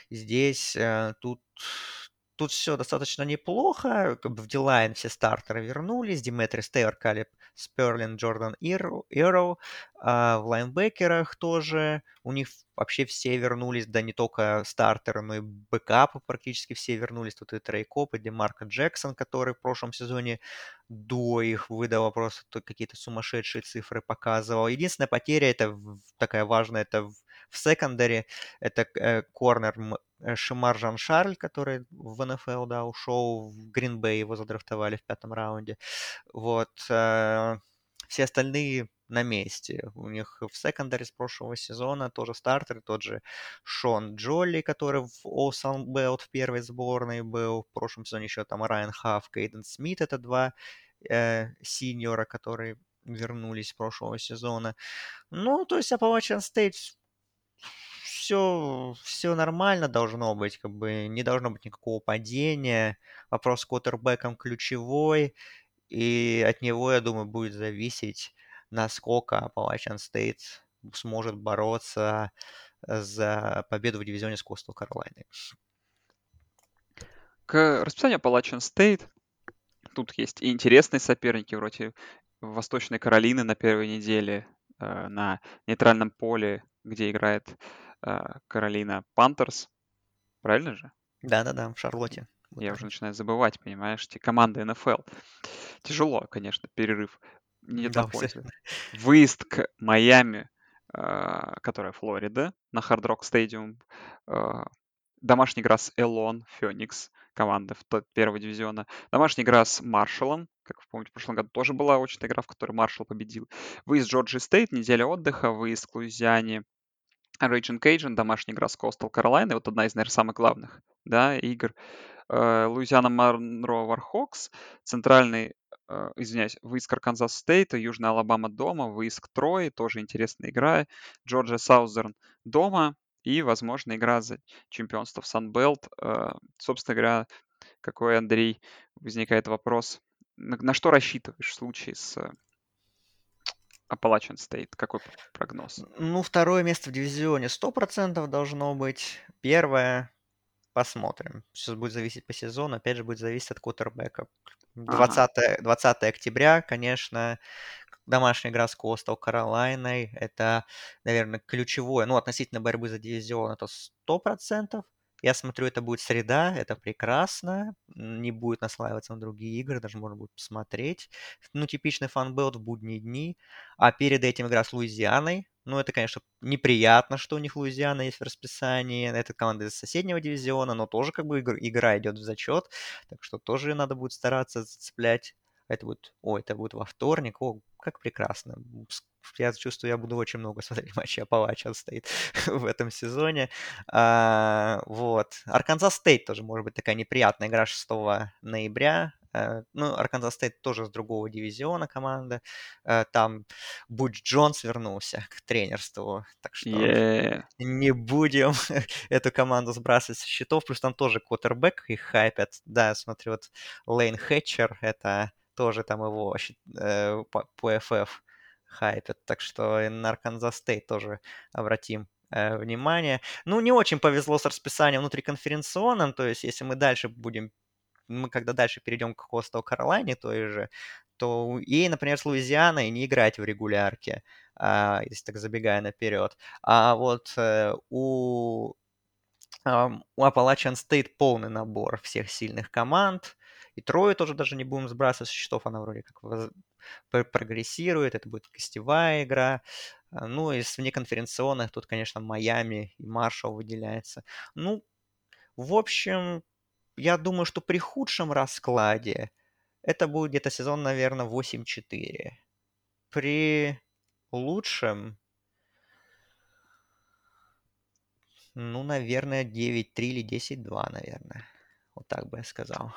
здесь э, тут тут все достаточно неплохо. Как бы в D-line все стартеры вернулись. Деметриус Тейлор, Калеб Сперлин, Джордан Эрл. А в лайнбекерах тоже у них вообще все вернулись, да не только стартеры, но и бэкапы практически все вернулись. Тут и Трей Кобб, и Демарко Джексон, который в прошлом сезоне до их выдала просто какие-то сумасшедшие цифры показывал. Единственная потеря, это такая важная, это в, секондаре, это э, корнер Э, Шимар Жан Шарль, который в НФЛ, да, ушел в Гринбей, его задрафтовали в пятом раунде. Вот. Э, все остальные на месте. У них в секондаре с прошлого сезона тоже стартер, тот же Шон Джолли, который в All Sun в первой сборной был. В прошлом сезоне еще там Райан Хафф, Кейден Смит, это два э, синьора, которые вернулись с прошлого сезона. Ну, то есть Appalachian State все, все нормально должно быть, как бы не должно быть никакого падения. Вопрос с квотербеком ключевой, и от него, я думаю, будет зависеть, насколько Appalachian State сможет бороться за победу в дивизионе с Костел Каролайной. К расписанию Appalachian State тут есть и интересные соперники, вроде Восточной Каролины на первой неделе э, на нейтральном поле, где играет Каролина Пантерс. Правильно же? Да-да-да, в Шарлотте. Вот Я уже начинаю забывать, понимаешь, те команды НФЛ. Тяжело, конечно, перерыв. Не да, Выезд к Майами, а, которая Флорида, на Hard Rock Stadium. А, домашний игра с Elon Phoenix, команда первого дивизиона. Домашняя игра с Маршалом, как вы помните, в прошлом году тоже была очень игра, в которой Маршал победил. Выезд Georgia State, неделя отдыха, выезд к Луизиане, Ragin' Cajun, домашняя игра с Coastal Carolina, вот одна из, наверное, самых главных, да, игр. Э, Луизиана Монро Warhawks, центральный, э, извиняюсь, выезд к Arkansas State, Южная Алабама дома, выезд к Трое, тоже интересная игра, Georgia Southern дома и, возможно, игра за чемпионство в Sun Belt. Э, собственно говоря, какой, Андрей, возникает вопрос, на, на что рассчитываешь в случае с Appalachian State? Какой прогноз? Ну, второе место в дивизионе 100% должно быть. Первое посмотрим. Сейчас будет зависеть по сезону. Опять же, будет зависеть от кутербека. 20, ага. 20 октября, конечно, домашняя игра с Костел Каролайной. Это, наверное, ключевое. Ну, относительно борьбы за дивизион это 100%. Я смотрю, это будет среда, это прекрасно, не будет наслаиваться на другие игры, даже можно будет посмотреть. Ну, типичный фанбелт в будние дни. А перед этим игра с Луизианой. Ну, это, конечно, неприятно, что у них Луизиана есть в расписании. Это команда из соседнего дивизиона, но тоже как бы игра идет в зачет. Так что тоже надо будет стараться зацеплять Это будет, о, это будет во вторник, о, как прекрасно. Я чувствую, я буду очень много смотреть <laughs> матчей Appalachian State <laughs> в этом сезоне. А, вот. Arkansas State тоже может быть такая неприятная игра 6 ноября. Э, ну, Arkansas State тоже с другого дивизиона команда. Э, там Буч Джонс вернулся к тренерству, так что Yeah. не будем <laughs> эту команду сбрасывать со счетов. Плюс там тоже квотербек их хайпят. Да, я смотрю, вот Лейн Хэтчер, это тоже там его э, PFF хайпят. Так что на Arkansas State тоже обратим э, внимание. Ну, не очень повезло с расписанием внутриконференционным, то есть если мы дальше будем мы когда дальше перейдем к Костал Каролайне той же, то ей, например, с Луизианой не играть в регулярке, а, если так забегая наперед. А вот э, у, э, у Appalachian State полный набор всех сильных команд. И Трою тоже даже не будем сбрасывать со счетов, она вроде как воз... прогрессирует, это будет гостевая игра. А, ну, из внеконференционных тут, конечно, Майами и Маршалл выделяется. Ну, в общем, я думаю, что при худшем раскладе это будет где-то сезон, наверное, 8-4. При лучшем, ну, наверное, 9-3 или 10-2, наверное. Вот так бы я сказал.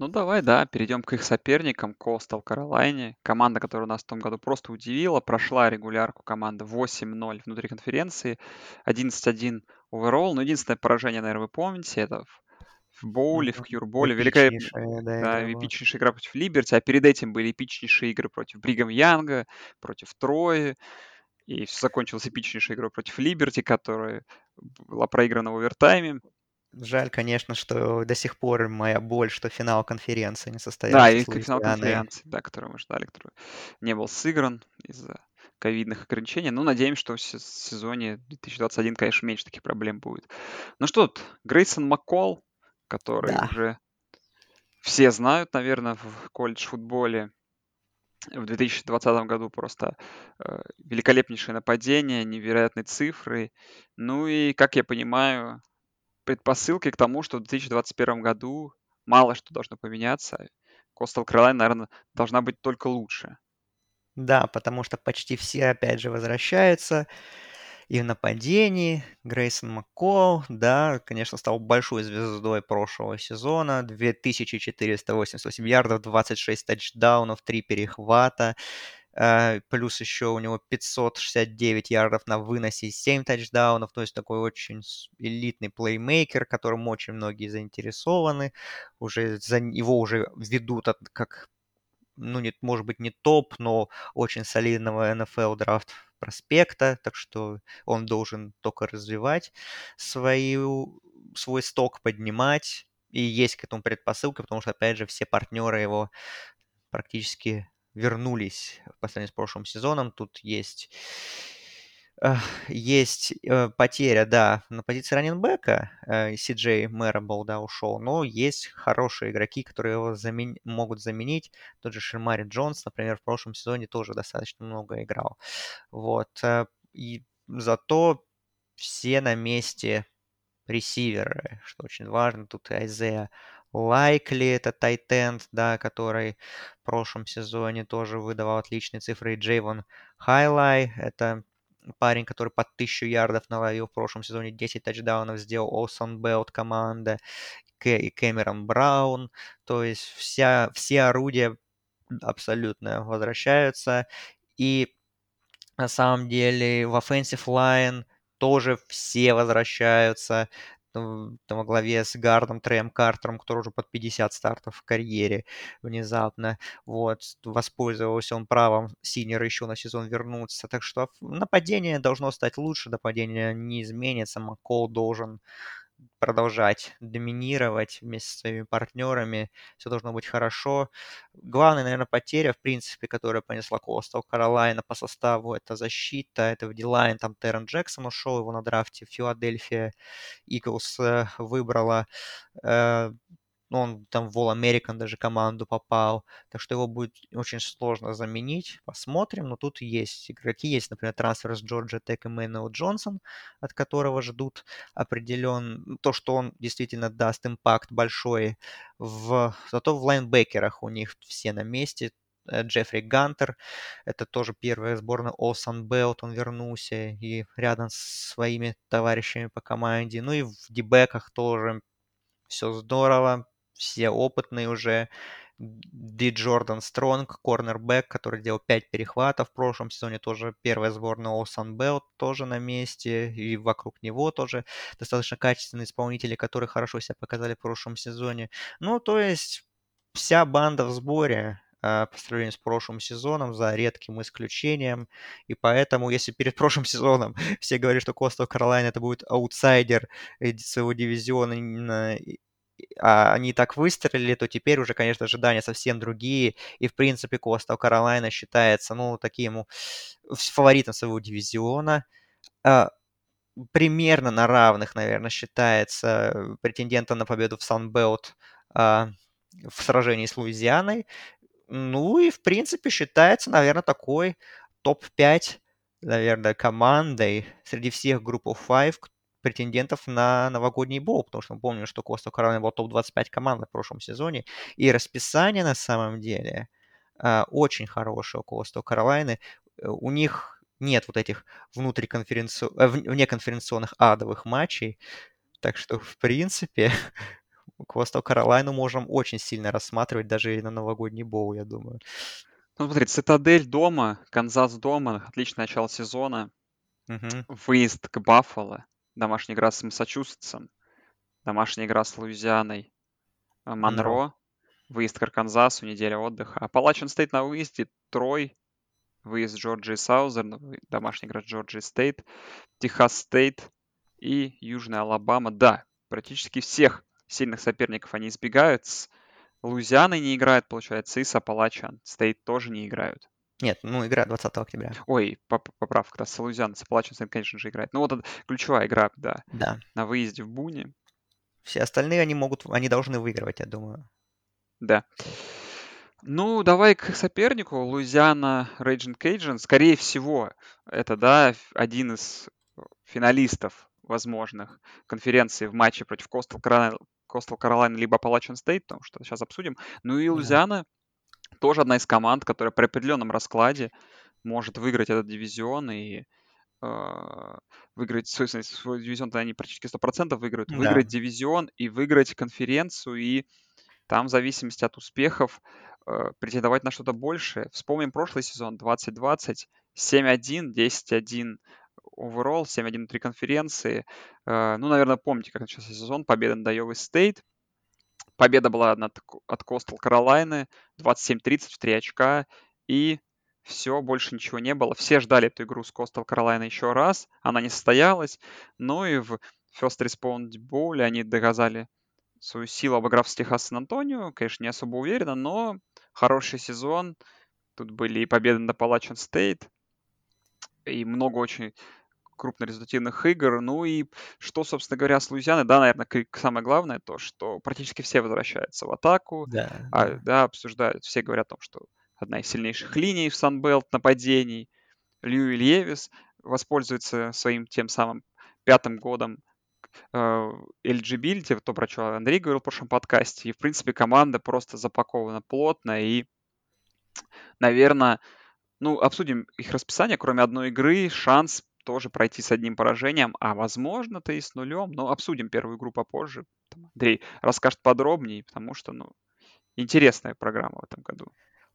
Ну давай, да, перейдем к их соперникам, Костел Каролайне. Команда, которая нас в том году просто удивила, прошла регулярку команда 8-0 внутри конференции, 11-1 оверолл. Но единственное поражение, наверное, вы помните, это в боуле, в кьюрболе. Великолепная, да, да эпичнейшая игра против Либерти, а перед этим были эпичнейшие игры против Бригам Янга, против Трои. И все закончилось эпичнейшей игрой против Либерти, которая была проиграна в овертайме. Жаль, конечно, что до сих пор моя боль, что финал конференции не состоялся. Да, и финал конференции, да, который мы ждали, который не был сыгран из-за ковидных ограничений. Ну, надеемся, что в сезоне 2021, конечно, меньше таких проблем будет. Ну что тут, Грейсон Маккол, который да. уже все знают, наверное, в колледж-футболе. В 2020 году просто э, великолепнейшее нападение, невероятные цифры. Ну и, как я понимаю, предпосылки к тому, что в 2021 году мало что должно поменяться. Костел Крылайн, наверное, должна быть только лучше. Да, потому что почти все, опять же, возвращаются и в нападении. Грейсон Маккол, да, конечно, стал большой звездой прошлого сезона. 2488 ярдов, 26 тачдаунов, 3 перехвата. Uh, плюс еще у него 569 ярдов на выносе, 7 тачдаунов, то есть такой очень элитный плеймейкер, которым очень многие заинтересованы. Уже за его уже ведут от, как, ну, не, может быть, не топ, но очень солидного NFL драфт проспекта, так что он должен только развивать свою, свой сток, поднимать, и есть к этому предпосылка, потому что, опять же, все партнеры его практически вернулись по сравнению с прошлым сезоном. Тут есть есть э, потеря, да, на позиции раненбека. Э, Си Джей Мэрабл, да, ушел. Но есть хорошие игроки, которые его замен... могут заменить. Тот же Шермари Джонс, например, в прошлом сезоне тоже достаточно много играл. Вот. Э, и зато все на месте ресиверы, что очень важно. Тут Айзея Лайкли, это тайтенд, да, который в прошлом сезоне тоже выдавал отличные цифры. И Джейвон Хайлай, это парень, который под 1000 ярдов наловил в прошлом сезоне, 10 тачдаунов сделал Олсон Белт команда, и Кэмерон Браун, то есть вся, все орудия абсолютно возвращаются, и на самом деле в offensive line тоже все возвращаются там, во главе с Гардом Трэем Картером, который уже под 50 стартов в карьере внезапно. Вот, воспользовался он правом Синера еще на сезон вернуться. Так что нападение должно стать лучше, нападение не изменится. Маккол должен продолжать доминировать вместе со своими партнерами. Все должно быть хорошо. Главная, наверное, потеря, в принципе, которая понесла Костел Каролайна по составу, это защита, это в Дилайн, там Террен Джексон ушел, его на драфте Филадельфия Иглс э, выбрала. Ну, он там в All American даже команду попал, так что его будет очень сложно заменить, посмотрим, но тут есть игроки, есть, например, трансфер с Джорджа Тек и Мэннел Джонсон, от которого ждут определен то, что он действительно даст импакт большой, в... зато в лайнбекерах у них все на месте, э, Джеффри Гантер, это тоже первая сборная. All Sun он вернулся и рядом с своими товарищами по команде. Ну и в дебеках тоже все здорово все опытные уже. Ди Джордан Стронг, корнербэк, который делал 5 перехватов в прошлом сезоне, тоже первая сборная All Belt, тоже на месте, и вокруг него тоже достаточно качественные исполнители, которые хорошо себя показали в прошлом сезоне. Ну, то есть вся банда в сборе, а, по сравнению с прошлым сезоном, за редким исключением. И поэтому, если перед <laughs> прошлым сезоном все говорили, что Коста Каролайна это будет аутсайдер своего дивизиона они так выстрелили, то теперь уже, конечно, ожидания совсем другие. И, в принципе, Коста Каролайна считается, ну, таким фаворитом своего дивизиона. А, примерно на равных, наверное, считается претендентом на победу в Санбелт а, в сражении с Луизианой. Ну и, в принципе, считается, наверное, такой топ-5, наверное, командой среди всех группов 5, претендентов на новогодний бол, потому что мы помним, что Коста Каролина был топ-25 команд в прошлом сезоне, и расписание на самом деле э, очень хорошее у Коста Каролины. Э, у них нет вот этих внутриконференци... э, внеконференционных адовых матчей, так что, в принципе, <laughs> Костал Каролайну можем очень сильно рассматривать даже и на новогодний боул, я думаю. Ну, смотри, Цитадель дома, Канзас дома, отличное начало сезона. Угу. Выезд к Баффало домашняя игра с Массачусетсом, домашняя игра с Луизианой, э, Монро, выезд к Арканзасу, неделя отдыха. Appalachian State на выезде, Трой, выезд Georgia Southern, домашняя игра Georgia State, Texas State и Южная Алабама. Да, практически всех сильных соперников они избегают. С Луизианой не играют, получается, и с Appalachian State тоже не играют. Нет, ну, игра 20 октября. Ой, поправка, да, с Луизиан, с Appalachian State, конечно же, играет. Ну, вот это ключевая игра, да, Да. на выезде в Буне. Все остальные они могут, они должны выигрывать, я думаю. Да. Ну, давай к сопернику. Луизиана Ragin' Cajun. Скорее всего, это, да, один из финалистов возможных конференции в матче против Костел Каролайна либо Appalachian Стейт, потому что сейчас обсудим. Ну и Луизиана тоже одна из команд, которая при определенном раскладе может выиграть этот дивизион и э, выиграть свой, свой дивизион, тогда они практически 100% выиграют, да. выиграть дивизион и выиграть конференцию, и там в зависимости от успехов э, претендовать на что-то большее. Вспомним прошлый сезон, 2020, 7-1, 10-1 overall, 7-1 внутри конференции. Э, ну, наверное, помните, как начался сезон, победа над Iowa State, Победа была от, от Coastal Carolina 27-30 в 3 очка. И все, больше ничего не было. Все ждали эту игру с Coastal Carolina еще раз. Она не состоялась. Но и в First Response Bowl они доказали свою силу, обыграв с Техас Сан-Антонио. Конечно, не особо уверенно, но хороший сезон. Тут были и победы на Appalachian State, и много очень крупнорезультативных игр. Ну и что, собственно говоря, с Луизианой, да, наверное, самое главное то, что практически все возвращаются в атаку, да, а, да. да, обсуждают, все говорят о том, что одна из сильнейших линий в Санбелт нападений. Льюи Левис воспользуется своим тем самым пятым годом э, eligibility, то, про что Андрей говорил в прошлом подкасте. И, в принципе, команда просто запакована плотно. И, наверное, ну, обсудим их расписание. Кроме одной игры, шанс тоже пройти с одним поражением, а возможно-то и с нулем. Но обсудим первую игру попозже. Андрей расскажет подробнее, потому что, ну, интересная программа в этом году.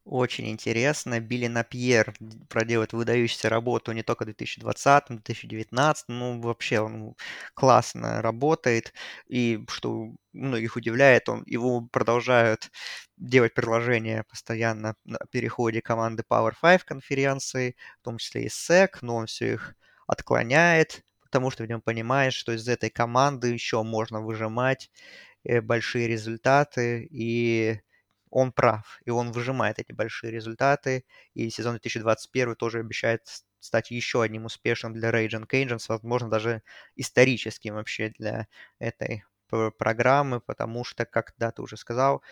Очень интересно. Билли Напьер проделает выдающуюся работу не только в 2020, 2019, ну, вообще он классно работает. И что многих удивляет, он, его продолжают делать предложения постоянно на переходе команды Power 5 конференции, в том числе и SEC, но он все их отклоняет, потому что в нем понимает, что из этой команды еще можно выжимать э, большие результаты, и он прав, и он выжимает эти большие результаты, и сезон 2021 тоже обещает стать еще одним успешным для Rage Cajuns, возможно, даже историческим вообще для этой программы, потому что, как да, ты уже сказал,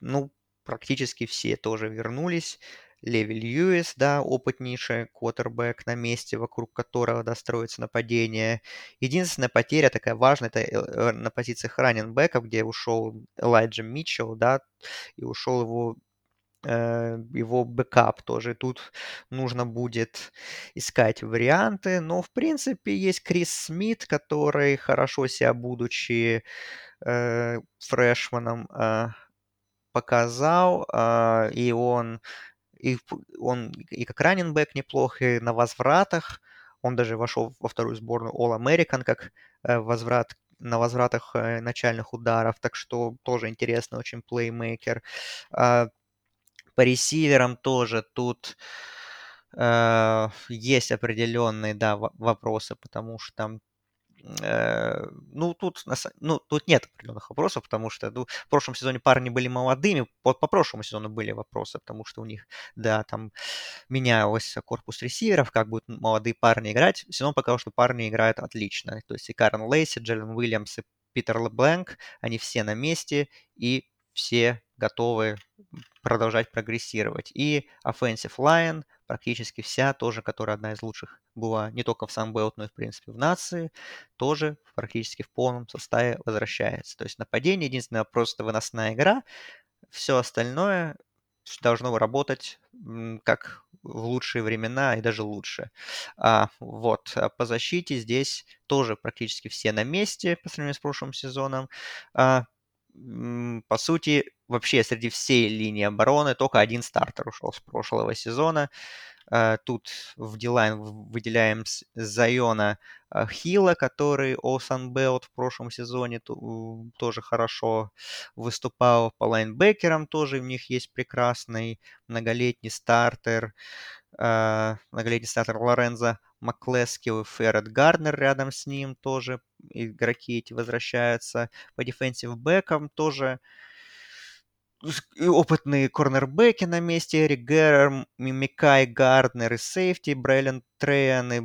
ну, практически все тоже вернулись. Леви Льюис, да, опытнейший квотербек на месте, вокруг которого достроится нападение. Единственная потеря такая важная, это э, на позициях раненбеков, где ушел Элайджа Митчелл, да, и ушел его э, его бэкап тоже. Тут нужно будет искать варианты. Но, в принципе, есть Крис Смит, который хорошо себя, будучи э, фрешманом, э, показал. Э, и он и он и как running back неплох, и на возвратах. Он даже вошел во вторую сборную All-American как э, возврат на возвратах э, начальных ударов, так что тоже интересный очень плеймейкер. А, по ресиверам тоже тут э, есть определенные, да, вопросы, потому что там ну, тут, ну, тут нет определенных вопросов, потому что ну, в прошлом сезоне парни были молодыми, вот по прошлому сезону были вопросы, потому что у них, да, там менялся корпус ресиверов, как будут молодые парни играть. Сезон показал, что парни играют отлично. То есть и Карен Лейси, Джеллен Уильямс и Питер Лебленк, они все на месте и все готовы продолжать прогрессировать. И Offensive Line практически вся, тоже, которая одна из лучших была не только в Sunbelt, но и, в принципе, в нации, тоже практически в полном составе возвращается. То есть нападение, единственное, просто выносная игра, все остальное должно работать как в лучшие времена и даже лучше. А, вот, а по защите здесь тоже практически все на месте по сравнению с прошлым сезоном. А, по сути, вообще среди всей линии обороны только один стартер ушел с прошлого сезона. Э, тут в Дилайн выделяем Зайона э, Хила, который All Sunbelt в прошлом сезоне тоже хорошо выступал. По лайнбекерам тоже у них есть прекрасный многолетний стартер. Э, многолетний стартер Лорензо Маккаскилл и Феррод Гарднер рядом с ним тоже. Игроки эти возвращаются. По defensive бэкам тоже опытные корнербеки на месте, Эрик Гаррор, Микай Гарднер и сейфти, Брейлен Трахан и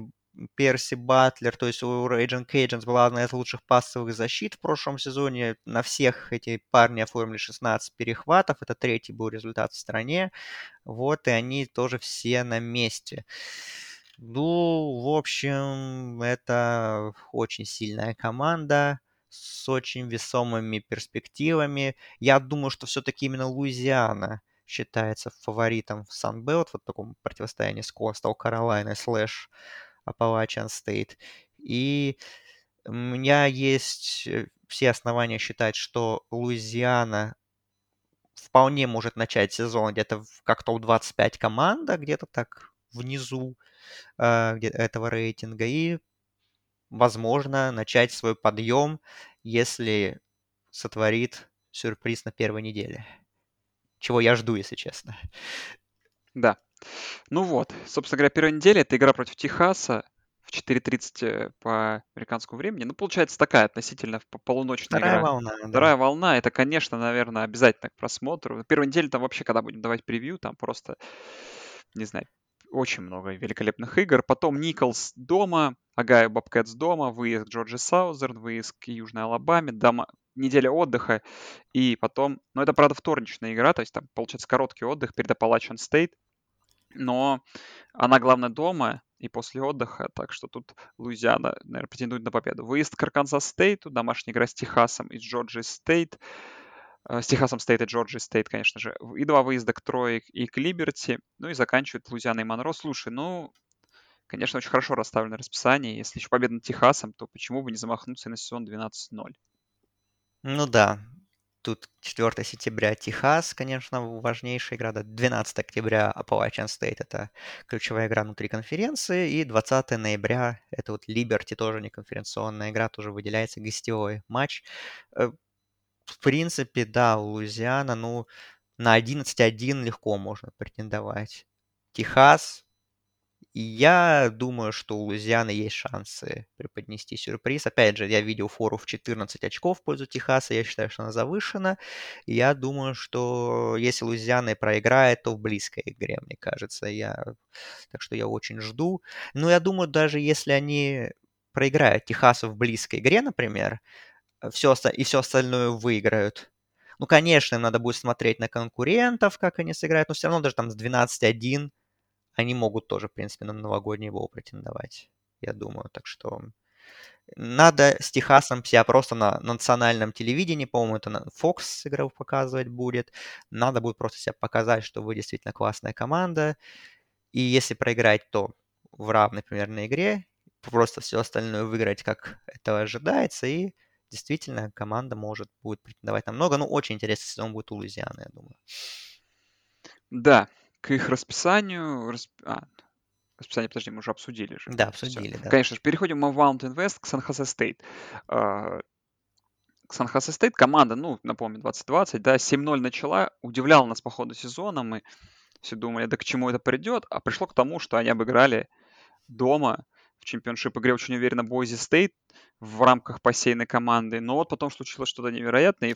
Перси Батлер, то есть у Ragin' Cajuns была одна из лучших пассовых защит в прошлом сезоне. На всех эти парни оформили 16 перехватов, это третий был результат в стране. Вот, и они тоже все на месте. Ну, в общем, это очень сильная команда с очень весомыми перспективами. Я думаю, что все-таки именно Луизиана считается фаворитом в Санбелт, вот в таком противостоянии с Костел Каролайной слэш Appalachian State. И у меня есть э, все основания считать, что Луизиана вполне может начать сезон где-то как топ-25 команда, где-то так внизу э, этого рейтинга. И возможно, начать свой подъем, если сотворит сюрприз на первой неделе. Чего я жду, если честно. Да. Ну вот, собственно говоря, первая неделя — это игра против Техаса в 4.30 э, по американскому времени. Ну, получается, такая относительно полуночная Вторая игра. волна, да. Вторая волна — это, конечно, наверное, обязательно к просмотру. Первая неделя там вообще, когда будем давать превью, там просто, не знаю, очень много великолепных игр. Потом Николс дома, Ohio Bobcats дома, выезд Georgia Southern, выезд к Южной Алабаме, дома, неделя отдыха, и потом, ну это, правда, вторничная игра, то есть там, получается, короткий отдых перед Appalachian State, но она, главное, дома и после отдыха, так что тут Луизиана, наверное, претендует на победу. Выезд к Арканзас Стейту, домашняя игра с Техасом и Georgia State, с Техасом State и Georgia State, конечно же, и два выезда к Трое и к Либерти, ну и заканчивает Луизиана Монро. Слушай, ну, конечно, очень хорошо расставлено расписание. Если еще победа над Техасом, то почему бы не замахнуться на сезон 12-0? Ну да, тут 4 сентября Техас, конечно, важнейшая игра. 12 октября Appalachian State — это ключевая игра внутри конференции. И 20 ноября — это вот Liberty, тоже не конференционная игра, тоже выделяется гостевой матч. В принципе, да, Луизиана, ну, на 11-1 легко можно претендовать. Техас, я думаю, что у Луизианы есть шансы преподнести сюрприз. Опять же, я видел фору в 14 очков в пользу Техаса. Я считаю, что она завышена. я думаю, что если Луизиана проиграет, то в близкой игре, мне кажется. Я... Так что я очень жду. Но я думаю, даже если они проиграют Техасу в близкой игре, например, все, и все остальное выиграют. Ну, конечно, им надо будет смотреть на конкурентов, как они сыграют, но все равно даже там с 12-1 они могут тоже, в принципе, на новогодний бол претендовать, я думаю. Так что надо с Техасом себя просто на национальном телевидении, по-моему, это на Fox игру показывать будет. Надо будет просто себя показать, что вы действительно классная команда. И если проиграть, то в равной примерно игре, просто все остальное выиграть, как этого ожидается, и действительно команда может будет претендовать на много. Ну, очень интересный сезон будет у Луизианы, я думаю. Да, к их расписанию... Расп... А, расписание, подожди, мы уже обсудили же. Да, обсудили, да. Конечно же, переходим мы в Mountain West к San Jose State. San Jose State команда, ну, напомню, 2020, да, 7-0 начала, удивляла нас по ходу сезона, мы все думали, да к чему это придет, а пришло к тому, что они обыграли дома в championship игре очень уверенно Бойзи Стейт в рамках посейной команды. Но вот потом случилось что-то невероятное, и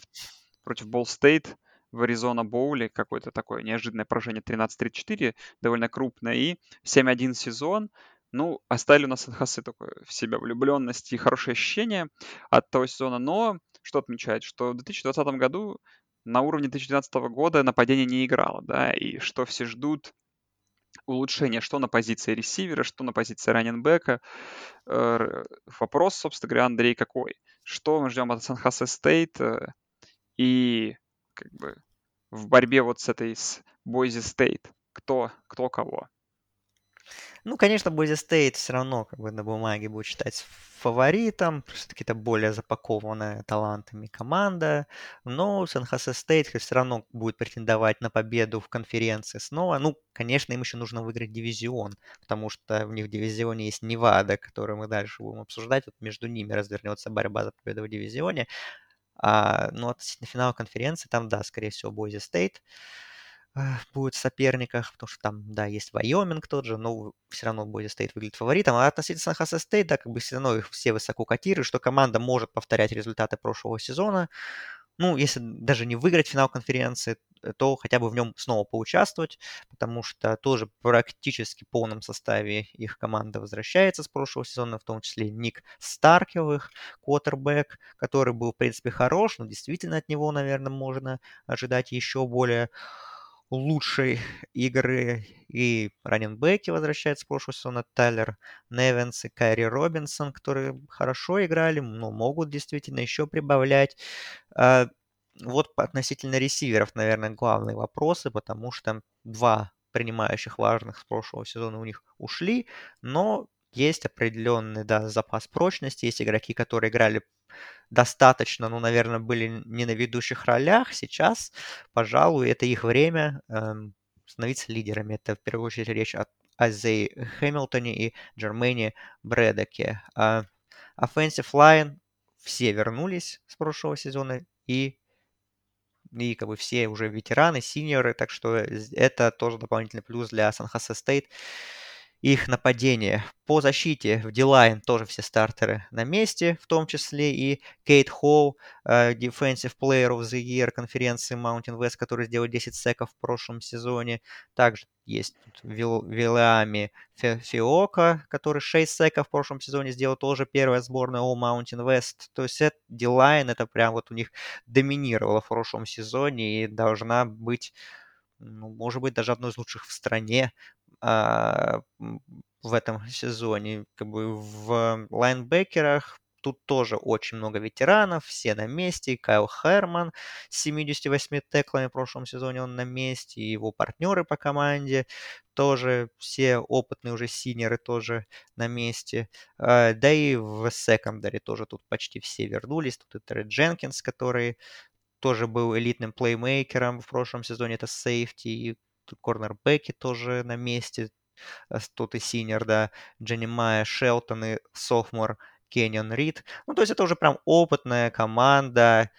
против Болл Стейт в Аризона Боуле какое-то такое неожиданное поражение 13-34, довольно крупное, и 7-1 сезон. Ну, оставили у нас Сан-Хосе такое в себя влюбленность и хорошее ощущение от того сезона. Но что отмечает, что в 2020 году на уровне 2019 года нападение не играло, да, и что все ждут улучшения, что на позиции ресивера, что на позиции раннинбека. Вопрос, собственно говоря, Андрей, какой? Что мы ждем от Сан-Хосе Стейт э, и как бы в борьбе вот с этой с Бойзи Стейт? Кто, кто кого? Ну, конечно, Бойзи Стейт все равно как бы на бумаге будет считать фаворитом, все-таки это более запакованная талантами команда, но Сан-Хосе Стейт все равно будет претендовать на победу в конференции снова. Ну, конечно, им еще нужно выиграть дивизион, потому что в них в дивизионе есть Невада, которую мы дальше будем обсуждать, вот между ними развернется борьба за победу в дивизионе. А, ну, относительно финала конференции, там, да, скорее всего, Бойзи Стейт будет в соперниках, потому что там, да, есть Вайоминг тот же, но все равно Бойзи Стейт выглядит фаворитом. А относительно Сан-Хосе Стейт, да, как бы все равно их все высоко котируют, что команда может повторять результаты прошлого сезона. Ну, если даже не выиграть финал конференции, то хотя бы в нем снова поучаствовать, потому что тоже практически в полном составе их команда возвращается с прошлого сезона, в том числе Ник Старкевых, квотербек, который был, в принципе, хорош, но действительно от него, наверное, можно ожидать еще более лучшей игры и раненбеки возвращаются с прошлого сезона. Тайлер Невенс и Кайри Робинсон, которые хорошо играли, но могут действительно еще прибавлять. А, вот относительно ресиверов, наверное, главные вопросы, потому что два принимающих важных с прошлого сезона у них ушли, но есть определенный да, запас прочности, есть игроки, которые играли достаточно, ну, наверное, были не на ведущих ролях. Сейчас, пожалуй, это их время эм, становиться лидерами. Это в первую очередь речь о Азей Хэмилтоне и Джермейне Брэдоке. А offensive line все вернулись с прошлого сезона и и как бы все уже ветераны, синьоры, так что это тоже дополнительный плюс для Сан-Хосе Стейт их нападение. По защите в D-line тоже все стартеры на месте, в том числе и Кейд Холл, uh, Defensive Player of the Year конференции Mountain West, который сделал 10 секов в прошлом сезоне. Также есть Вил, Вилиами Фехоко, который 6 секов в прошлом сезоне сделал, тоже первая сборная All Mountain West. То есть это D-line, это прям вот у них доминировало в прошлом сезоне и должна быть ну, может быть, даже одной из лучших в стране а, в этом сезоне. Как бы в лайнбекерах тут тоже очень много ветеранов, все на месте. Кайл Херман с 78 теклами в прошлом сезоне он на месте, и его партнеры по команде тоже все опытные уже синеры тоже на месте. А, да и в секондаре тоже тут почти все вернулись. Тут и Тред Дженкинс, который тоже был элитным плеймейкером в прошлом сезоне, это сейфти, и корнербеки тоже на месте. Э, тут и senior, да, Неемайя Шелтон и sophomore Кеннион Рид. Ну, то есть это уже прям опытная команда,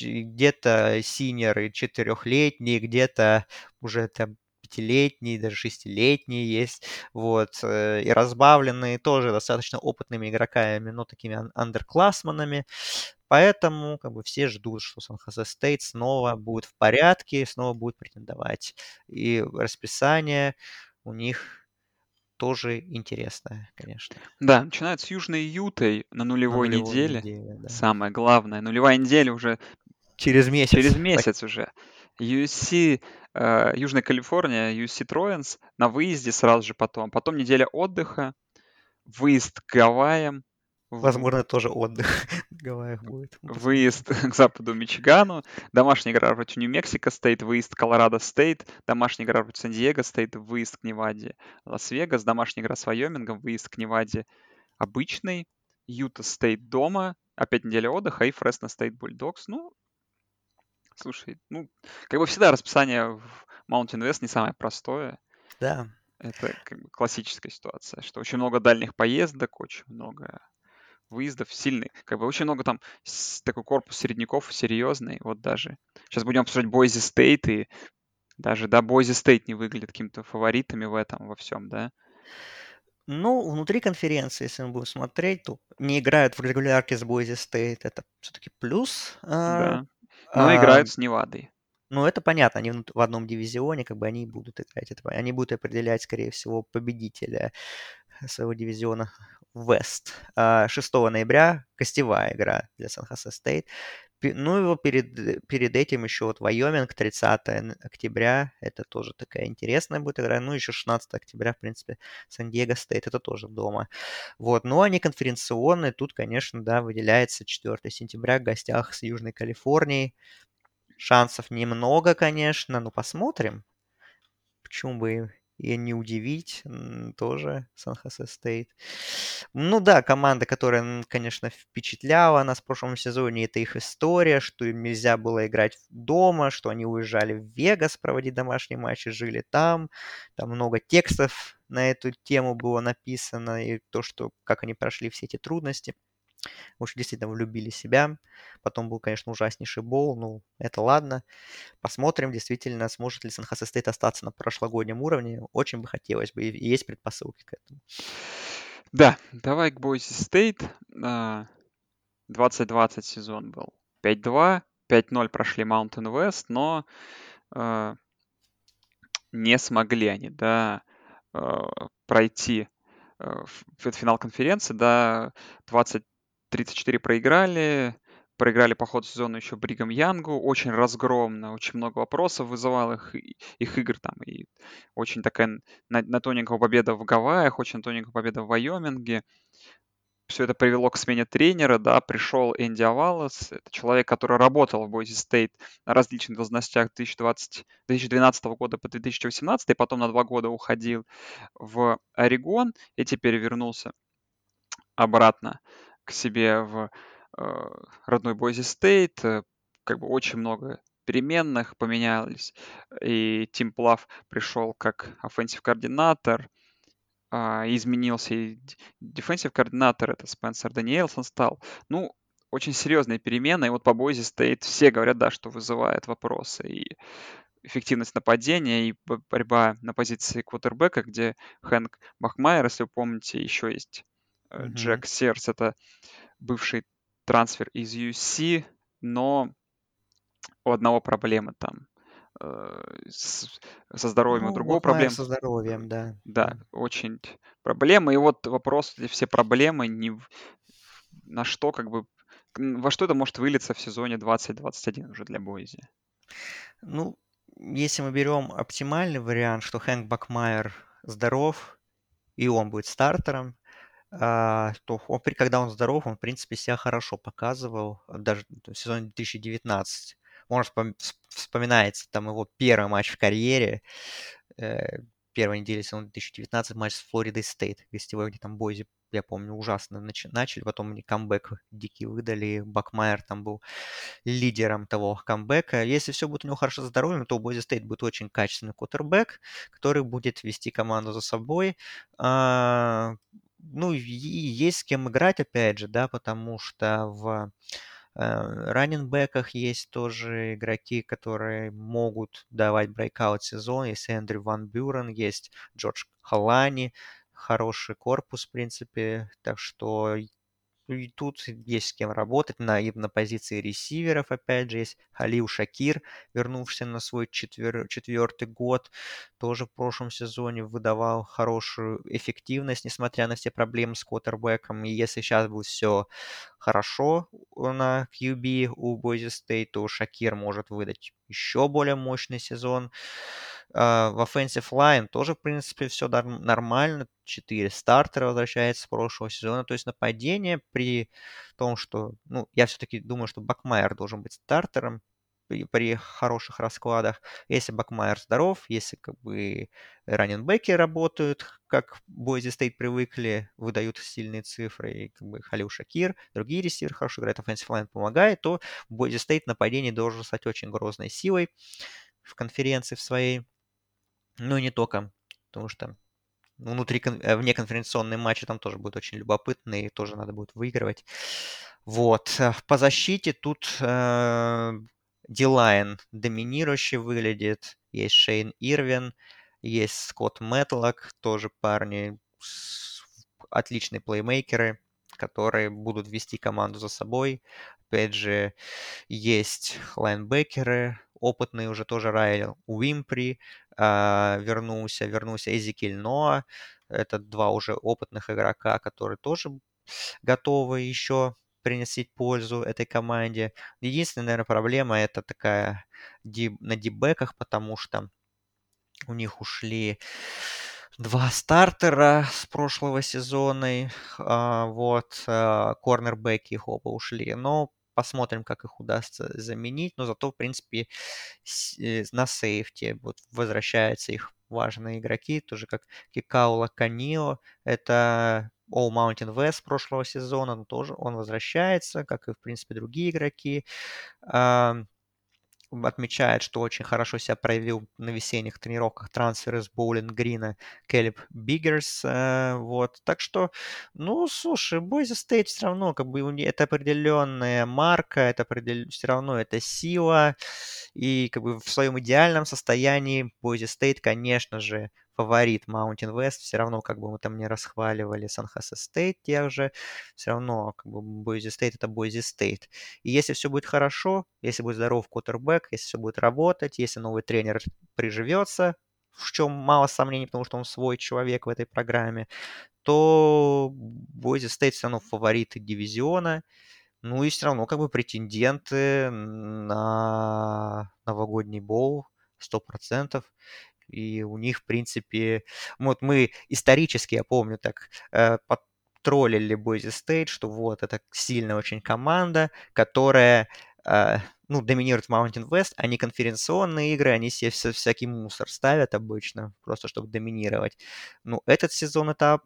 где-то синеры четырехлетние, где-то уже там пятилетние, даже шестилетние есть, вот, э, и разбавленные тоже достаточно опытными игроками, но такими андерклассманами. Поэтому как бы все ждут, что Сан-Хосе Стейт снова будет в порядке, снова будет претендовать. И расписание у них тоже интересная, конечно. Да, начинают с Южной Ютой на нулевой, На нулевой неделе. неделе, да. Самое главное, нулевая неделя уже Через месяц. через месяц уже. USC э, Южная Калифорния, USC Троенс на выезде сразу же потом. Потом неделя отдыха, выезд к Гавайям, в- Возможно, тоже отдых <laughs> в Гавайях будет. Выезд <laughs> к западу Мичигану, домашняя игра против Нью-Мексико Стейт, выезд Колорадо Стейт, домашняя игра против Сан-Диего Стейт, выезд к Неваде Лас-Вегас, домашняя игра с Вайомингом, выезд к Неваде обычный, Юта Стейт дома, опять неделя отдыха и Фресно Стейт Бульдогс. Ну, слушай, ну, как бы всегда расписание в Mountain West не самое простое. Да. Это как бы классическая ситуация, что очень много дальних поездок, очень много выездов сильный, как бы очень много там такой корпус середняков серьезный, вот даже. Сейчас будем обсуждать Бойзи Стейт, и даже, да, Бойзи Стейт не выглядит какими-то фаворитами в этом, во всем, да. Ну, внутри конференции, если мы будем смотреть, то не играют в регулярке с Boise State. Это все-таки плюс. а, Да. Но а, играют с Невадой. Ну, это понятно, они в одном дивизионе, как бы они будут играть. Это, они будут определять, скорее всего, победителя своего дивизиона West. А, 6 ноября гостевая игра для Сан-Хосе Стейт. Ну, его перед, э, перед этим еще вот Вайоминг, 30 н- октября, это тоже такая интересная будет игра. Ну, еще 16 октября, в принципе, Сан-Диего Стейт, это тоже дома. Вот, но они конференционные, тут, конечно, да, выделяется 4 сентября в гостях с Южной Калифорнией. Шансов немного, конечно, но посмотрим. Почему бы и не удивить тоже Сан-Хосе Стейт. Ну да, команда, которая, конечно, впечатляла нас в прошлом сезоне, это их история, что им нельзя было играть дома, что они уезжали в Вегас проводить домашние матчи, жили там. Там много текстов на эту тему было написано, и то, что как они прошли все эти трудности. Уж действительно влюбили себя. Потом был, конечно, ужаснейший боул. Ну, это ладно. Посмотрим, действительно, сможет ли Сан-Хосе Стейт остаться на прошлогоднем уровне. Очень бы хотелось бы. И есть предпосылки к этому. Да, давай к Бойзи Стейт. 2020 сезон был 5-2, 5-0 прошли Mountain West, но э, не смогли они да, э, пройти а, э, в финал конференции до 20, 34 проиграли, проиграли по ходу сезона еще Бригам Янгу, очень разгромно, очень много вопросов вызывал их, их игр там, и очень такая на, на тоненького победа в Гавайях, очень тоненькая победа в Вайоминге. Все это привело к смене тренера, да, пришел Энди Авалос, это человек, который работал в Бойзи Стейт на различных должностях 2020, 2012 года по 2018, и потом на два года уходил в Орегон, и теперь вернулся обратно к себе в э, родной Бойзи Стейт. Э, Как бы очень много переменных поменялись. И Тим Плау пришел как offensive координатор, а, изменился и defensive координатор, это Спенсер Даниэлсон стал. Ну, очень серьезные перемены. И вот по Бойзи Стейт все говорят, да, что вызывает вопросы. И эффективность нападения, и бо- борьба на позиции квотербека, где Хэнк Бахмайер, если вы помните, еще есть э. Джек Серс, это бывший трансфер из UC, но у одного проблемы там э, с- со здоровьем, у Ну, другого Бахмайер проблем. со здоровьем, да. Да, очень проблемы. И вот вопрос, эти все проблемы, не на что как бы, во что это может вылиться в сезоне 2021 уже для Бойзи. Ну, если мы берем оптимальный вариант, что Хэнк Бакмайер здоров, и он будет стартером, а, то он, когда он здоров, он, в принципе, себя хорошо показывал, а, даже в сезоне 2019. Может, вспом- вс- вспоминается там его первый матч в карьере, э, первой недели сезона 2019, матч с Флоридой Стейт, гостевой, где там Бойзи, я помню, ужасно нач- начали, потом они камбэк дикий выдали, Бакмайер там был лидером того камбэка. Если все будет у него хорошо здоровьем, то Бойзи Стейт будет очень качественный квотербек, который будет вести команду за собой. А, ну, и есть с кем играть, опять же, да, потому что в раннинбеках есть тоже игроки, которые могут давать breakout сезон. Есть Эндрю Ван Бюрен, есть Джордж Халани, хороший корпус, в принципе. Так что и тут есть с кем работать. На, и на позиции ресиверов, опять же, есть Халил Шакир, вернувшийся на свой четвер, четвертый год. Тоже в прошлом сезоне выдавал хорошую эффективность, несмотря на все проблемы с квотербеком. И если сейчас будет все хорошо на QB у Boise State, то Шакир может выдать еще более мощный сезон. Uh, в Offensive Line тоже, в принципе, все нормально. Четыре стартера возвращается с прошлого сезона. То есть нападение при том, что... Ну, я все-таки думаю, что Бакмайер должен быть стартером при, при хороших раскладах. Если Бакмайер здоров, если как бы running back и работают, как Бойзи Стейт привыкли, выдают сильные цифры, и как бы Халил Шакир, другие ресиверы хорошо играют, offensive line помогает, то Бойзи Стейт нападение должен стать очень грозной силой в конференции в своей. Ну и не только, потому что внутри, э, вне конференционные матчи там тоже будут очень любопытные, и тоже надо будет выигрывать. Вот. Э, по защите тут э, Дилайн доминирующий выглядит. Есть Шейн Ирвин, есть Скотт Мэтлок, тоже парни отличные плеймейкеры, которые будут вести команду за собой. Опять же, есть лайнбекеры, опытный уже тоже Райл Уимпри э, вернулся, вернулся Эзекиль Ноа. Это два уже опытных игрока, которые тоже готовы еще принести пользу этой команде. Единственная, наверное, проблема это такая на дибеках, потому что у них ушли два стартера с прошлого сезона. А, вот, а, корнербеки их оба ушли. Но Посмотрим, как их удастся заменить. Но зато, в принципе, э, на safety вот возвращаются их важные игроки, тоже как Кекаула Канихо. Это All Mountain West прошлого сезона, но тоже он возвращается, как и, в принципе, другие игроки отмечает, что очень хорошо себя проявил на весенних тренировках трансфер из Боулинг Грина Келеб Биггерс. Э, вот. Так что, ну, слушай, Бойзи Стейт все равно, как бы, это определенная марка, это определ... все равно это сила. И, как бы, в своем идеальном состоянии Бойзи Стейт, конечно же, фаворит Mountain West, все равно, как бы мы там не расхваливали Сан Хосе Стейт тех же, все равно, как бы Бойзи Стейт это Бойзи Стейт. И если все будет хорошо, если будет здоров квотербек, если все будет работать, если новый тренер приживется, в чем мало сомнений, потому что он свой человек в этой программе, то Бойзи Стейт все равно фавориты дивизиона, ну и все равно как бы претенденты на новогодний боул 100% и у них, в принципе, вот мы исторически, я помню, так э, троллили Бойзи Стейт, что вот это сильная очень команда, которая э, ну, доминирует в Mountain West, они конференционные игры, они себе всякий мусор ставят обычно, просто чтобы доминировать. Ну, этот сезон это,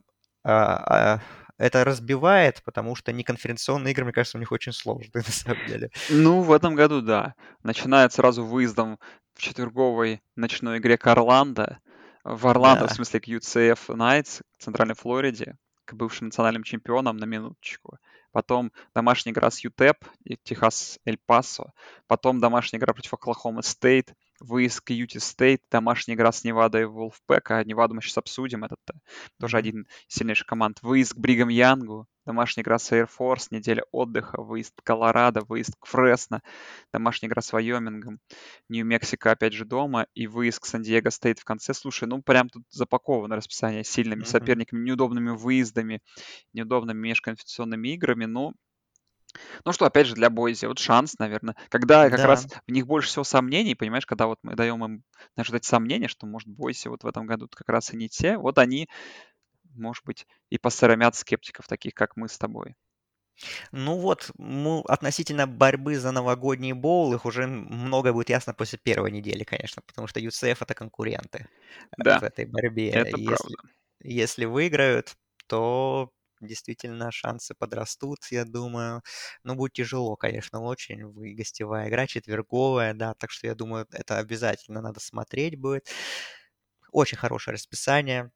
это разбивает, потому что неконференционные игры, мне кажется, у них очень сложные <laughs> на самом деле. Ну, в этом году, да. Начинает сразу выездом в четверговой ночной игре к Орландо. В Орландо, в смысле, к UCF Knights, к Центральной Флориде, к бывшим национальным чемпионам на минуточку. Потом домашняя игра с UTEP, Техас Эль Пасо. Потом домашняя игра против Оклахома Стейт выезд к Юта Стейт, домашняя игра с Невадой и Wolf Pack, а Неваду мы сейчас обсудим, это тоже один из сильнейших команд. Выезд к Бригам Янгу, домашняя игра с Air Force, неделя отдыха, выезд к Колорадо, выезд к Фресно, домашняя игра с Вайомингом, Нью-Мексико опять же дома и выезд к Сан-Диего Стейт в конце. Слушай, ну прям тут запаковано расписание сильными mm-hmm. соперниками, неудобными выездами, неудобными межконфессионными играми, но ну что, опять же, для Бойзи, вот шанс, наверное. Когда как Да. раз в них больше всего сомнений, понимаешь, когда вот мы даем им, знаешь, вот эти сомнения, что, может, Бойзи вот в этом году как раз и не те, вот они, может быть, и посрамят скептиков, таких как мы с тобой. Ну вот, ну, относительно борьбы за новогодний боул, их уже много будет ясно после первой недели, конечно, потому что UCF это конкуренты Да, в этой борьбе. это Если, правда. если выиграют, то действительно шансы подрастут, я думаю. Но будет тяжело, конечно, очень. Вы гостевая игра, четверговая, да, так что я думаю, это обязательно надо смотреть будет. Очень хорошее расписание.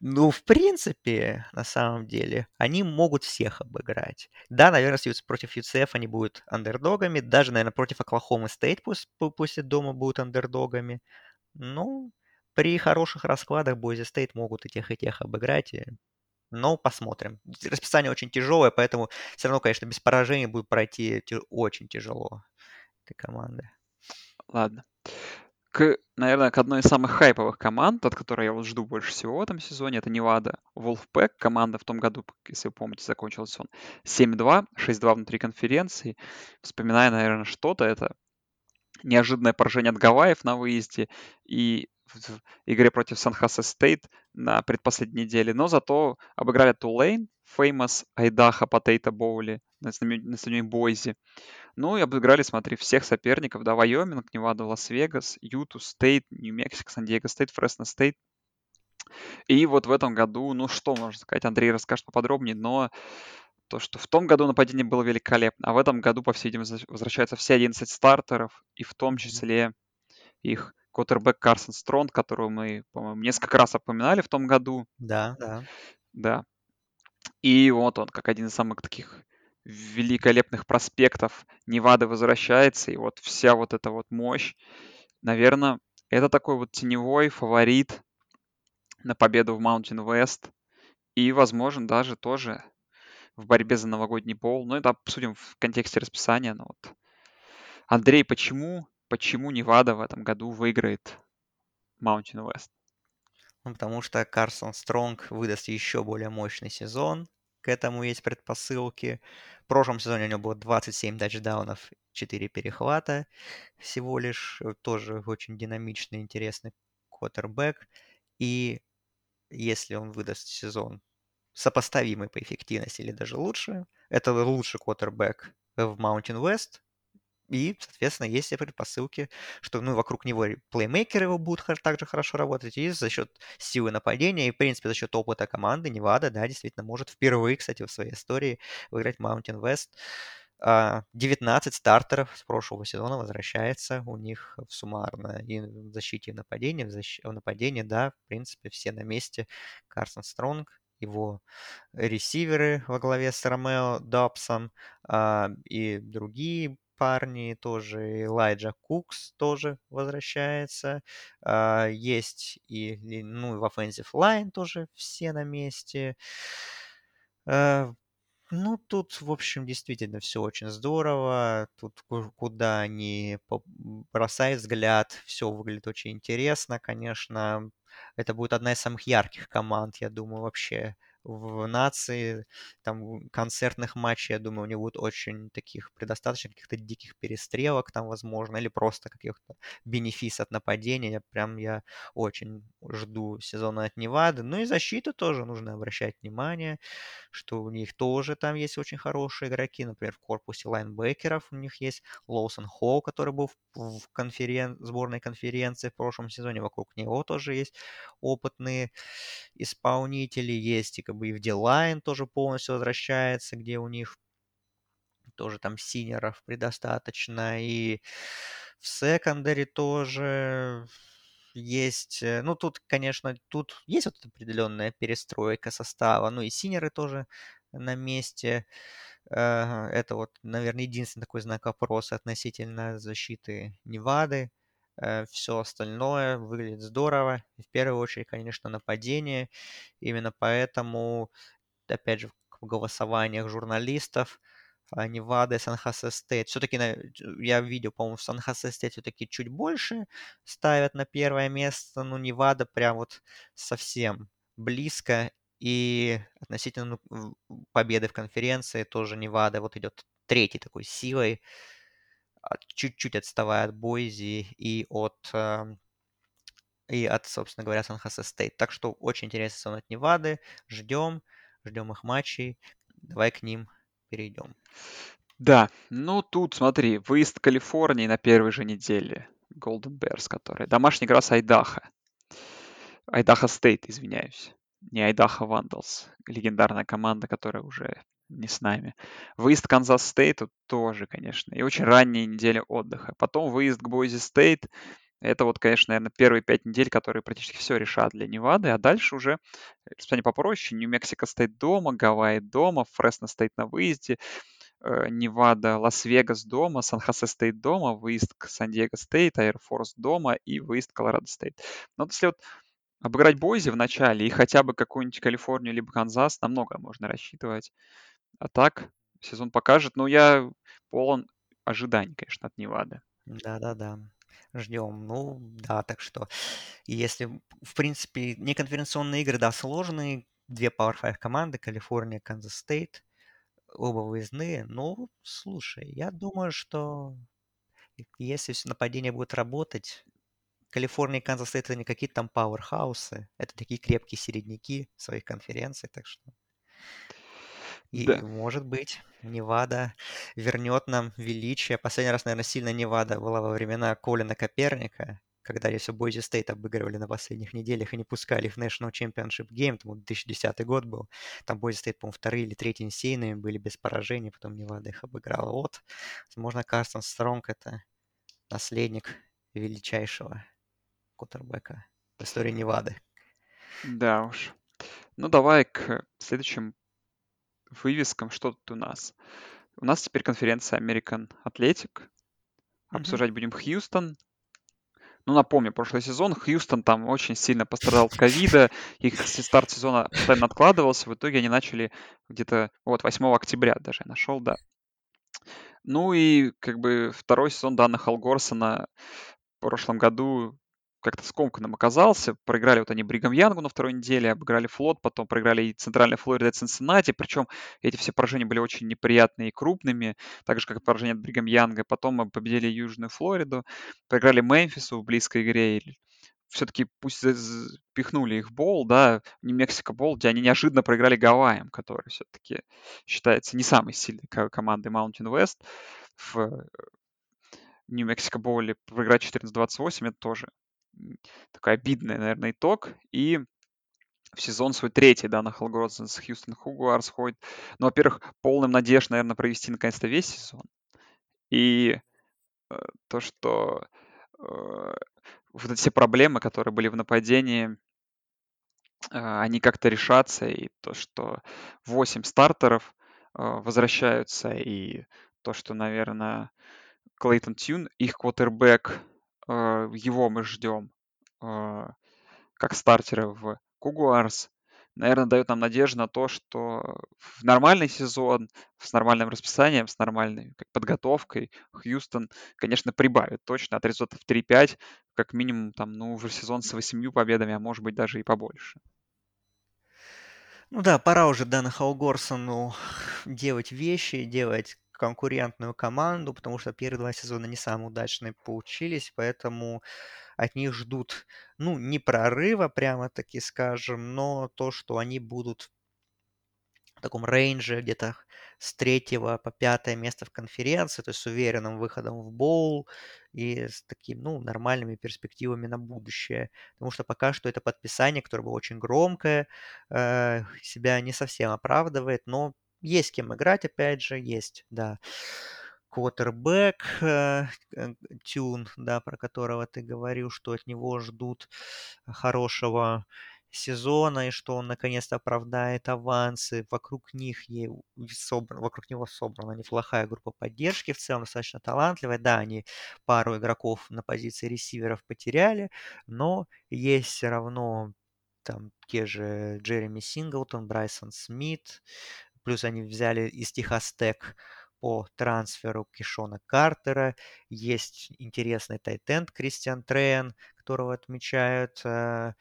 Ну, в принципе, на самом деле, они могут всех обыграть. Да, наверное, против UCF они будут андердогами. Даже, наверное, против Оклахомы Стейт пусть, пусть дома будут андердогами. Ну, при хороших раскладах Бойзи Стейт могут и тех, и тех обыграть. Но посмотрим. Расписание очень тяжелое, поэтому все равно, конечно, без поражений будет пройти очень тяжело этой команды. Ладно. К, наверное, к одной из самых хайповых команд, от которой я вот жду больше всего в этом сезоне, это Невада. Wolfpack, команда в том году, если вы помните, закончился он 7-2, 6-2 внутри конференции. Вспоминая, наверное, что-то, это неожиданное поражение от Гавайев на выезде и в игре против Сан-Хосе Стейт на предпоследней неделе, но зато обыграли Тулейн, Famous, Айдаха, Потейта Боули на стадионе Бойзи. Ну и обыграли, смотри, всех соперников, да, Вайоминг, Невада, Лас-Вегас, Юту Стейт, Нью-Мексико, Сан-Диего Стейт, Фресно Стейт. И вот в этом году, ну что можно сказать, Андрей расскажет поподробнее, но то, что в том году нападение было великолепно, а в этом году, по всей видимости, возвращаются все 11 стартеров, и в том числе их квотербек Карсон Стронг, которого мы, по-моему, несколько раз упоминали в том году. Да, да. Да. И вот он, как один из самых таких великолепных проспектов Невады возвращается, и вот вся вот эта вот мощь, наверное, это такой вот теневой фаворит на победу в Mountain West, и, возможно, даже тоже в борьбе за новогодний пол. Ну, это обсудим в контексте расписания. Но вот. Андрей, почему почему Невада в этом году выиграет Mountain West? Ну, потому что Карсон Стронг выдаст еще более мощный сезон. К этому есть предпосылки. В прошлом сезоне у него было 27 тачдаунов, 4 перехвата всего лишь. Тоже очень динамичный, интересный квотербек. И если он выдаст сезон сопоставимый по эффективности или даже лучше, это лучший квотербек в Mountain West, и, соответственно, есть предпосылки, что ну, вокруг него плеймейкеры его будут также хорошо работать, и за счет силы нападения, и, в принципе, за счет опыта команды Невада, да, действительно может впервые, кстати, в своей истории выиграть Mountain West. 19 а, стартеров с прошлого сезона возвращается у них в суммарно и в защите и в нападении. В, защ... в нападении, да, в принципе, все на месте. Карсон Стронг, его ресиверы во главе с Ромео Добсом а, и другие парни тоже, Элайджа Кукс тоже возвращается. А, есть и, ну, в Offensive Line тоже все на месте. А, ну, тут, в общем, действительно все очень здорово. Тут куда ни бросает взгляд, все выглядит очень интересно. Конечно, это будет одна из самых ярких команд, я думаю, вообще в нации, там, концертных матчей, я думаю, у него будет очень таких, предостаточно каких-то диких перестрелок там, возможно, или просто каких-то бенефис от нападения. Прям я очень жду сезона от Невады. Ну и защиту тоже нужно обращать внимание, что у них тоже там есть очень хорошие игроки. Например, в корпусе лайнбекеров у них есть Лоусон Холл, который был в, конферен... сборной конференции в прошлом сезоне. Вокруг него тоже есть опытные исполнители. Есть и как бы и в D-line тоже полностью возвращается, где у них тоже там senior ов предостаточно, и в secondary тоже есть, э, ну тут, конечно, тут есть вот определенная перестройка состава, ну и senior ы тоже на месте. Это вот, наверное, единственный такой знак вопроса относительно защиты Невады. Э, Все остальное выглядит здорово. В первую очередь, конечно, нападение. Именно поэтому, опять же, в голосованиях журналистов Невада и Сан-Хосе Стейт. Все-таки я видел, по-моему, в Сан-Хосе Стейт все-таки чуть больше ставят на первое место, но Невада прям вот совсем близко. И относительно ну, победы в конференции тоже Невада вот идет третьей такой силой чуть-чуть отставая от Бойзи и от эм, и от, собственно говоря, Сан-Хосе Стейт. Так что очень интересный сезон от Невады. Ждем, ждем их матчей. Давай к ним перейдем. Да, ну тут смотри, выезд Калифорнии на первой же неделе. Golden Bears, который. Домашняя игра с Айдахо. Айдахо Стейт, извиняюсь. Не Айдахо Vandals. Легендарная команда, которая уже не с нами. Выезд к Канзас Стейту тоже, конечно, и очень ранняя неделя отдыха. Потом выезд к Бойзи Стейт. Это вот, конечно, наверное, первые пять недель, которые практически все решат для Невады, а дальше уже расписание попроще. Нью-Мексико Стейт дома, Гавайи дома, Фресно Стейт на выезде, э, Невада, Лас-Вегас дома, Сан-Хосе Стейт дома, выезд к Сан-Диего Стейт, Air Force дома и выезд к Колорадо Стейт. Но если вот обыграть Бойзи в начале и хотя бы какую-нибудь Калифорнию либо Канзас на много можно рассчитывать. А так, сезон покажет. Но я полон ожиданий, конечно, от Невады. Да-да-да. Ждем. Ну, да, так что если, в принципе, неконференционные игры, да, сложные. Две Power 5 команды, Калифорния, Канзас Стейт. Оба выездные. Ну, слушай, я думаю, что если все нападение будет работать, Калифорния и Канзас Стейт это не какие-то там powerhouse ы, это такие крепкие середняки своих конференций, так что... И, Да. может быть, Невада вернет нам величие. Последний раз, наверное, сильно Невада была во времена Колина Каперника, когда если Бойзи Стейт обыгрывали на последних неделях и не пускали их в National Championship Game, там 2010 год был, там Бойзи Стейт, по-моему, вторые или третьи несейные были без поражений, потом Невада их обыграла. Вот, возможно, Карсон Стронг это наследник величайшего квотербека в истории Невады. Да уж. Ну, давай к следующим вывескам. Что тут у нас? У нас теперь конференция American Athletic. Обсуждать будем Хьюстон. Ну, напомню, прошлый сезон Хьюстон там очень сильно пострадал от ковида, их старт сезона постоянно откладывался, в итоге они начали где-то, вот, 8 октября даже я нашел, да. Ну и как бы второй сезон Дана Халгорсона в прошлом году как-то скомканным оказался. Проиграли вот они Бригам Янгу на второй неделе, обыграли Флот, потом проиграли и Центральная Флорида, и Цинциннати. Причем эти все поражения были очень неприятные и крупными, так же, как и поражение от Бригам Янга. Потом мы победили Южную Флориду, проиграли Мемфису в близкой игре. Все-таки пусть пихнули их в бол, да, не Мексика бол, где они неожиданно проиграли Гавайям, который все-таки считается не самой сильной командой Mountain West. В Нью-Мексико Боуле проиграть 14-28, это тоже такой обидный, наверное, итог. И в сезон свой третий, да, на Халгродзен с Хьюстон Хугуарс ходит. Ну, во-первых, полным надежд, наверное, провести наконец-то весь сезон. И э, то, что э, вот эти все проблемы, которые были в нападении, э, они как-то решатся. И то, что 8 стартеров э, возвращаются, и то, что, наверное, Клейтон Тюн, их квотербек, его мы ждем э, как стартера в Кугуарс, наверное, дает нам надежду на то, что в нормальный сезон, с нормальным расписанием, с нормальной подготовкой Хьюстон, конечно, прибавит точно от результатов 3-5, как минимум, там, ну, уже сезон с 8 победами, а может быть даже и побольше. Ну да, пора уже Дэна Хаугорсону делать вещи, делать конкурентную команду, потому что первые два сезона не самые удачные получились, поэтому от них ждут, ну, не прорыва, прямо-таки скажем, но то, что они будут в таком рейнже где-то с третьего по пятое место в конференции, то есть с уверенным выходом в боул и с такими, ну, нормальными перспективами на будущее. Потому что пока что это подписание, которое было очень громкое, э, себя не совсем оправдывает, но есть кем играть, опять же, есть, да. Квотербек, э, Тюн, да, про которого ты говорил, что от него ждут хорошего сезона и что он наконец-то оправдает авансы. Вокруг них ей собран, вокруг него собрана неплохая группа поддержки, в целом достаточно талантливая. Да, они пару игроков на позиции ресиверов потеряли, но есть все равно там те же Джереми Синглтон, Брайсон Смит, Плюс они взяли из Техас по трансферу Кишона Картера. Есть интересный tight end Кристиан Трейн, которого отмечают. Э,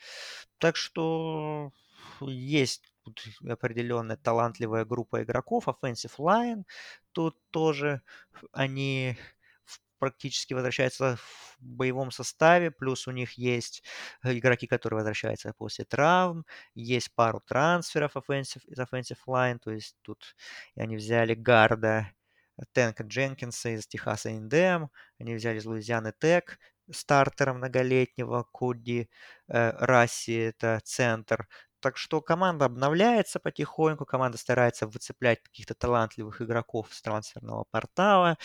так что есть тут определенная талантливая группа игроков. Offensive Line тут тоже они практически возвращаются в боевом составе, плюс у них есть э, игроки, которые возвращаются после травм, есть пару трансферов offensive, из offensive line, то есть тут они взяли гарда Тенка Дженкинса из Техаса Индем, они взяли из Луизианы Тек, стартера многолетнего Куди э, Расси, это центр, так что команда обновляется потихоньку, команда старается выцеплять каких-то талантливых игроков с трансферного портала.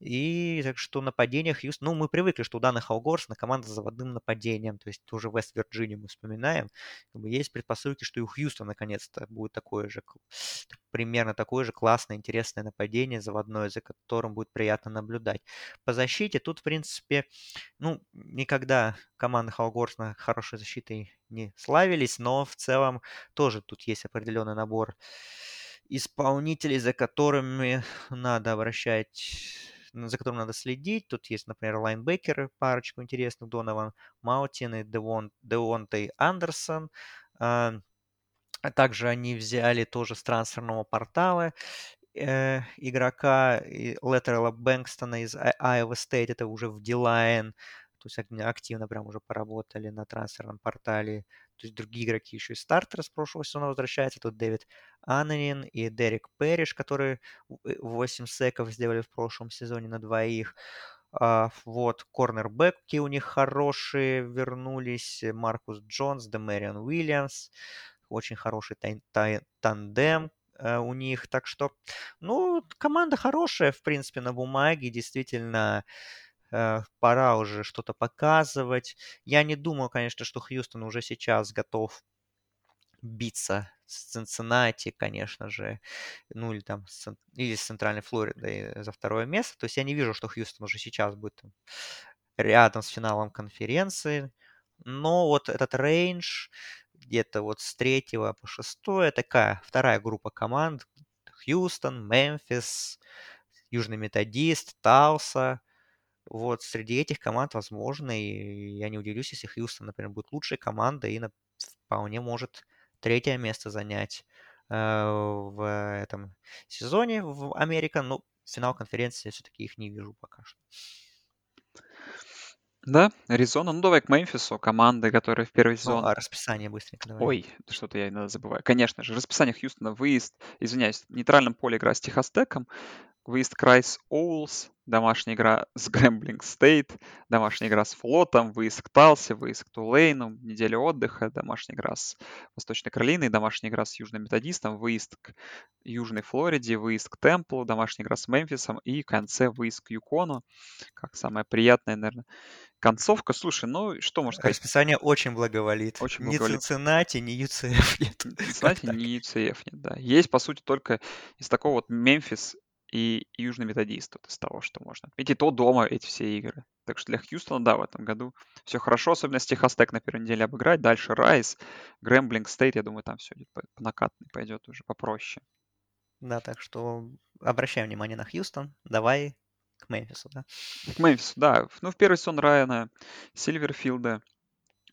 И так что нападение Хьюстон... Ну, мы привыкли, что у данных Алгорс на команда с заводным нападением. То есть тоже Вест-Вирджинию мы вспоминаем. Есть предпосылки, что и у Хьюстона наконец-то будет такое же, примерно такое же классное, интересное нападение заводное, за которым будет приятно наблюдать. По защите тут, в принципе, ну, никогда команда Халгорс на хорошей защитой не славились, но в целом тоже тут есть определенный набор исполнителей, за которыми надо обращать за которым надо следить. Тут есть, например, лайнбекеры, парочку интересных, Донован Маутин и Девон, Девонтей Андерсон. А, а также они взяли тоже с трансферного портала э, игрока Леттерла Бэнкстона из Iowa State, это уже в Дилайн, то есть активно прям уже поработали на трансферном портале. То есть другие игроки еще и стартера с прошлого сезона возвращаются. Тут Дэвид Ананин и Дерек Перриш, которые 8 секов сделали в прошлом сезоне на двоих. А, вот, корнербеки у них хорошие вернулись. Маркус Джонс, Демариан Уильямс. Очень хороший тандем э, у них. Так что, ну, команда хорошая, в принципе, на бумаге. Действительно, Э, пора уже что-то показывать. Я не думаю, конечно, что Хьюстон уже сейчас готов биться с Цинциннати, конечно же, ну или там с, или с Центральной Флоридой за второе место. То есть я не вижу, что Хьюстон уже сейчас будет там, рядом с финалом конференции. Но вот этот рейндж где-то вот с третьего по шестое, такая вторая группа команд. Хьюстон, Мемфис, Южный Методист, Талса, вот среди этих команд, возможно, и я не удивлюсь, если Хьюстон, например, будет лучшей командой и вполне может третье место занять э, в этом сезоне в Америка. Но финал конференции все-таки их не вижу пока что. Да, Аризона. Ну, давай к Мемфису. Команды, которые в первый сезон... Ну, а расписание быстренько давай. Ой, что-то я иногда забываю. Конечно же, расписание Хьюстона, выезд, извиняюсь, в нейтральном поле игра с Техастеком, выезд к Райс Оулс, домашняя игра с Грэмблинг Стейт, домашняя игра с Флотом, выезд к Талсе, выезд к Тулейну, неделя отдыха, домашняя игра с Восточной Каролиной, домашняя игра с Южным Методистом, выезд к Южной Флориде, выезд к Темплу, домашняя игра с Мемфисом и в конце выезд к Юкону, как самая приятная, наверное, концовка. Слушай, ну что можно сказать? Расписание очень благоволит. Очень благоволит. Ни Цинциннати, ни UCF нет. Цинциннати, ни UCF нет, да. Есть, по сути, только из такого вот Мемфис и Южный Методист вот из того, что можно отметить. И то дома эти все игры. Так что для Хьюстона, да, в этом году все хорошо, особенно с Техастек на первой неделе обыграть. Дальше Райс, Грэмблинг Стейт, я думаю, там все идет по, по накатной, пойдет уже попроще. Да, так что обращаем внимание на Хьюстон. Давай к Мемфису, да? К Мемфису, да. Ну, в первый сон Райана Сильверфилда.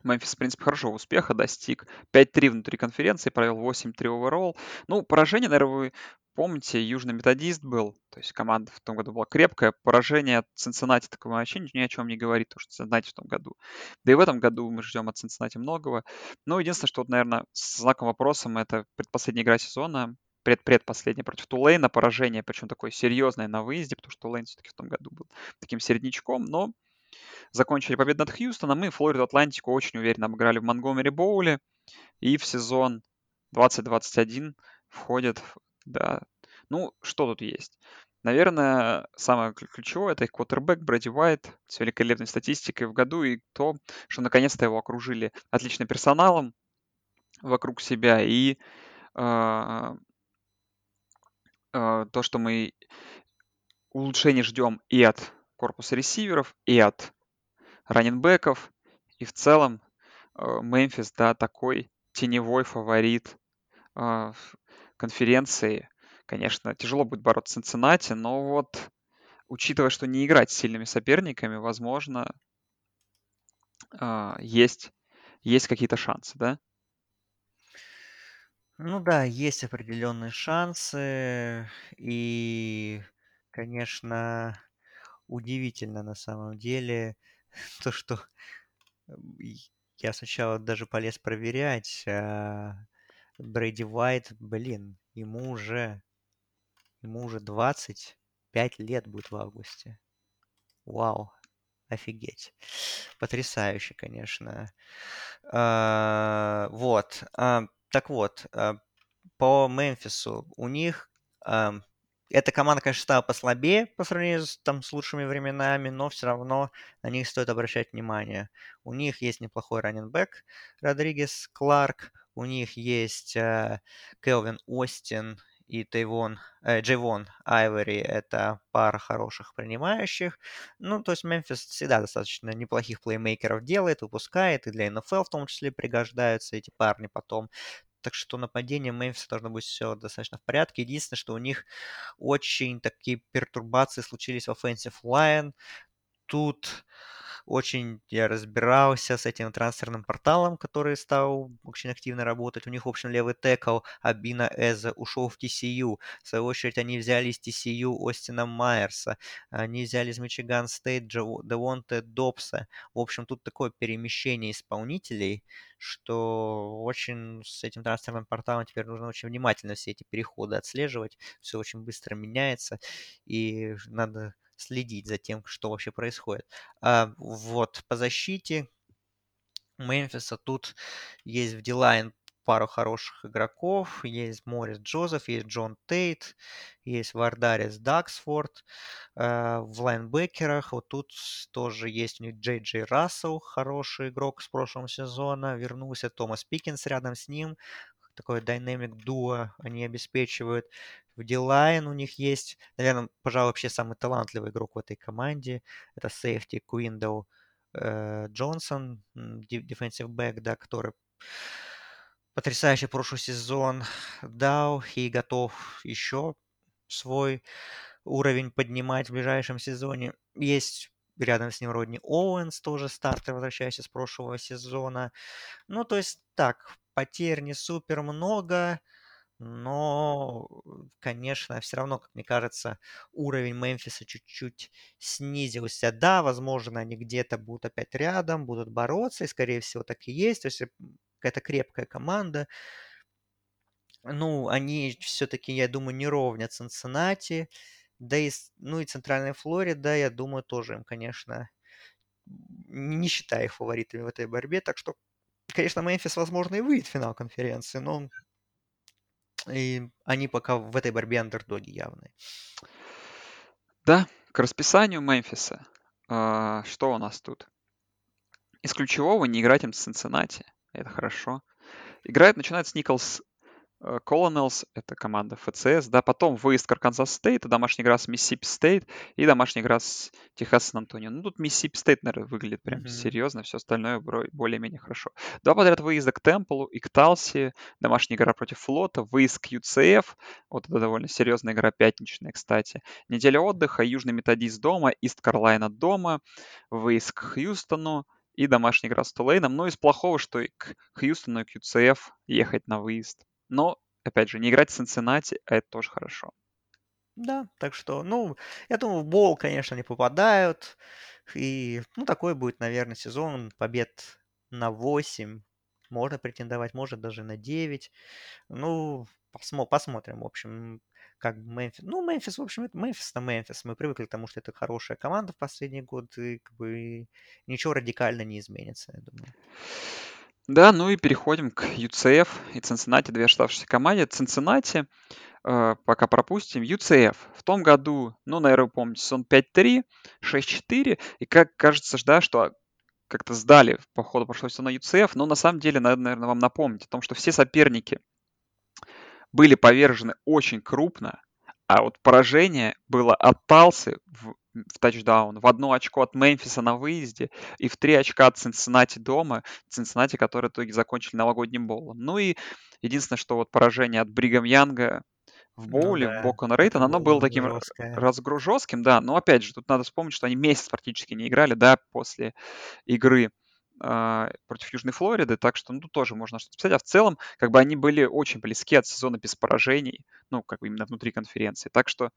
Мемфис, в принципе, хорошего успеха достиг. 5-3 внутри конференции, провел 8-3 оверолл. Ну, поражение, наверное, вы помните, Южный Методист был, то есть команда в том году была крепкая. Поражение от Цинциннати такое вообще ни о чем не говорит, потому что Цинциннати в том году. Да и в этом году мы ждем от Цинциннати многого. Но единственное, что, вот, наверное, с знаком вопросом, это предпоследняя игра сезона, предпредпоследняя против Тулейна, поражение, причем такое серьезное на выезде, потому что Тулейн все-таки в том году был таким середнячком, но закончили победу над Хьюстоном, и Флориду Атлантику очень уверенно обыграли в Монгомери Боуле, и в сезон 2021 входят да. Ну, что тут есть? Наверное, самое ключевое это квотербек Брэди Уайт с великолепной статистикой в году и то, что наконец-то его окружили отличным персоналом вокруг себя и э, э, то, что мы улучшение ждем и от корпуса ресиверов, и от раненбеков, и в целом Мемфис, да, такой теневой фаворит э, конференции. Конечно, тяжело будет бороться с Цинциннати, но вот учитывая, что не играть с сильными соперниками, возможно, а, есть, есть какие-то шансы, да? Ну да, есть определенные шансы. И, конечно, удивительно на самом деле <laughs> то, что я сначала даже полез проверять, а Брэди Уайт, блин, ему уже, ему уже 25 лет будет в августе. Вау, офигеть. Потрясающе, конечно. А, вот. А, так вот, а, по Мемфису у них а, эта команда, конечно, стала послабее по сравнению с, там, с лучшими временами, но все равно на них стоит обращать внимание. У них есть неплохой раненбэк Родригес Кларк, у них есть э, Келвин Остин и Тейвон, э, Джейвон Айвори — это пара хороших принимающих. Ну, то есть Мемфис всегда достаточно неплохих плеймейкеров делает, выпускает, и для НФЛ в том числе пригождаются эти парни потом. Так что нападение Мемфиса должно быть все достаточно в порядке. Единственное, что у них очень такие пертурбации случились в offensive line. Тут очень я разбирался с этим трансферным порталом, который стал очень активно работать. У них, в общем, левый текл Абина Эза ушел в TCU. В свою очередь, они взяли из TCU Остина Майерса. Они взяли из Мичиган Стейт Девонте Добса. В общем, тут такое перемещение исполнителей, что очень с этим трансферным порталом теперь нужно очень внимательно все эти переходы отслеживать. Все очень быстро меняется, и надо следить за тем, что вообще происходит. А вот по защите Мемфиса тут есть в D-line пару хороших игроков. Есть Морис Джозеф, есть Джон Тейт, есть Вардарис Даксфорд. Э, в лайнбекерах вот тут тоже есть у них Джей Джей Рассел, хороший игрок с прошлого сезона. Вернулся Томас Пикинс рядом с ним. Такой dynamic duo они обеспечивают. В D-line у них есть, наверное, пожалуй, вообще самый талантливый игрок в этой команде. Это safety Куиндоу Джонсон, defensive back, да, который потрясающий прошлый сезон дал и готов еще свой уровень поднимать в ближайшем сезоне. Есть рядом с ним Родни Оуэнс, тоже стартер, возвращающийся с прошлого сезона. Ну, то есть так, потерь не супер много, но, конечно, все равно, как мне кажется, уровень Мемфиса чуть-чуть снизился. Да, возможно, они где-то будут опять рядом, будут бороться, и, скорее всего, так и есть. То есть какая-то крепкая команда. Ну, они все-таки, я думаю, не ровнят Цинциннати. Да и, ну, и Центральная Флорида, я думаю, тоже им, конечно, не считаю их фаворитами в этой борьбе. Так что, конечно, Мемфис, возможно, и выйдет в финал конференции, но и они пока в этой борьбе андердоги явные. Да, к расписанию Мемфиса. А, что у нас тут? Из ключевого не играть им с Цинциннати. Это хорошо. Играет, начинает с Nicholls Colonels, это команда ФЦС, да, потом выезд к Арканзас Стейт, домашняя игра с Миссисипи Стейт и домашняя игра с Техас Сан-Антонио. Ну, тут Миссисипи Стейт, наверное, выглядит прям mm-hmm. серьезно, все остальное более-менее хорошо. Два подряд выезда к Темплу и к Талси, домашняя игра против Флота, выезд к UCF, вот это довольно серьезная игра, пятничная, кстати. Неделя отдыха, Южный Методист дома, Ист Карлайна дома, выезд к Хьюстону, и домашняя игра с Тулейном. Ну, из плохого, что и к Хьюстону и к UCF ехать на выезд. Но, опять же, не играть в Цинциннати, а это тоже хорошо. Да, так что, ну, я думаю, в бол, конечно, не попадают. И, ну, такой будет, наверное, сезон побед на 8. Можно претендовать, может даже на 9. Ну, посмо- посмотрим, в общем, как Мемфис. Ну, Мемфис, в общем, это Мемфис на Мемфис. Мы привыкли к тому, что это хорошая команда в последний год, и как бы ничего радикально не изменится, я думаю. Да, ну и переходим к UCF и Цинциннати, две оставшиеся команды. Цинциннати э, пока пропустим. UCF в том году, ну, наверное, вы помните, сезон 5-3, 6-4, и как кажется, да, что как-то сдали по ходу прошлого сезона UCF, но на самом деле надо, наверное, вам напомнить о том, что все соперники были повержены очень крупно, а вот поражение было от Талсы в в тачдаун, в одно очко от Мемфиса на выезде и в три очка от Цинциннати дома. Цинциннати, которые в итоге закончили новогодним боулом. Ну и единственное, что вот поражение от Бригам Янга в ну боуле, ну, да. в Бокон Рейтон, оно было таким жестким, да, но опять же, тут надо вспомнить, что они месяц практически не играли, да, после игры э, против Южной Флориды, так что ну, тут тоже можно что-то писать. А в целом, как бы они были очень близки от сезона без поражений, ну, как бы именно внутри конференции. Так что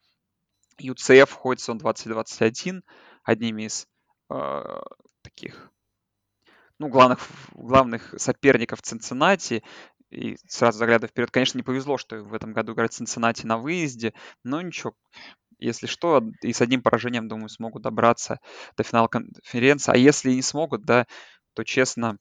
UCF входит в сезон 2021 одними из э, таких ну, главных, главных соперников Цинциннати. И сразу заглядывая вперед, конечно, не повезло, что в этом году играть Цинциннати на выезде, но ничего, если что, и с одним поражением, думаю, смогут добраться до финала конференции. А если не смогут, да, то, честно,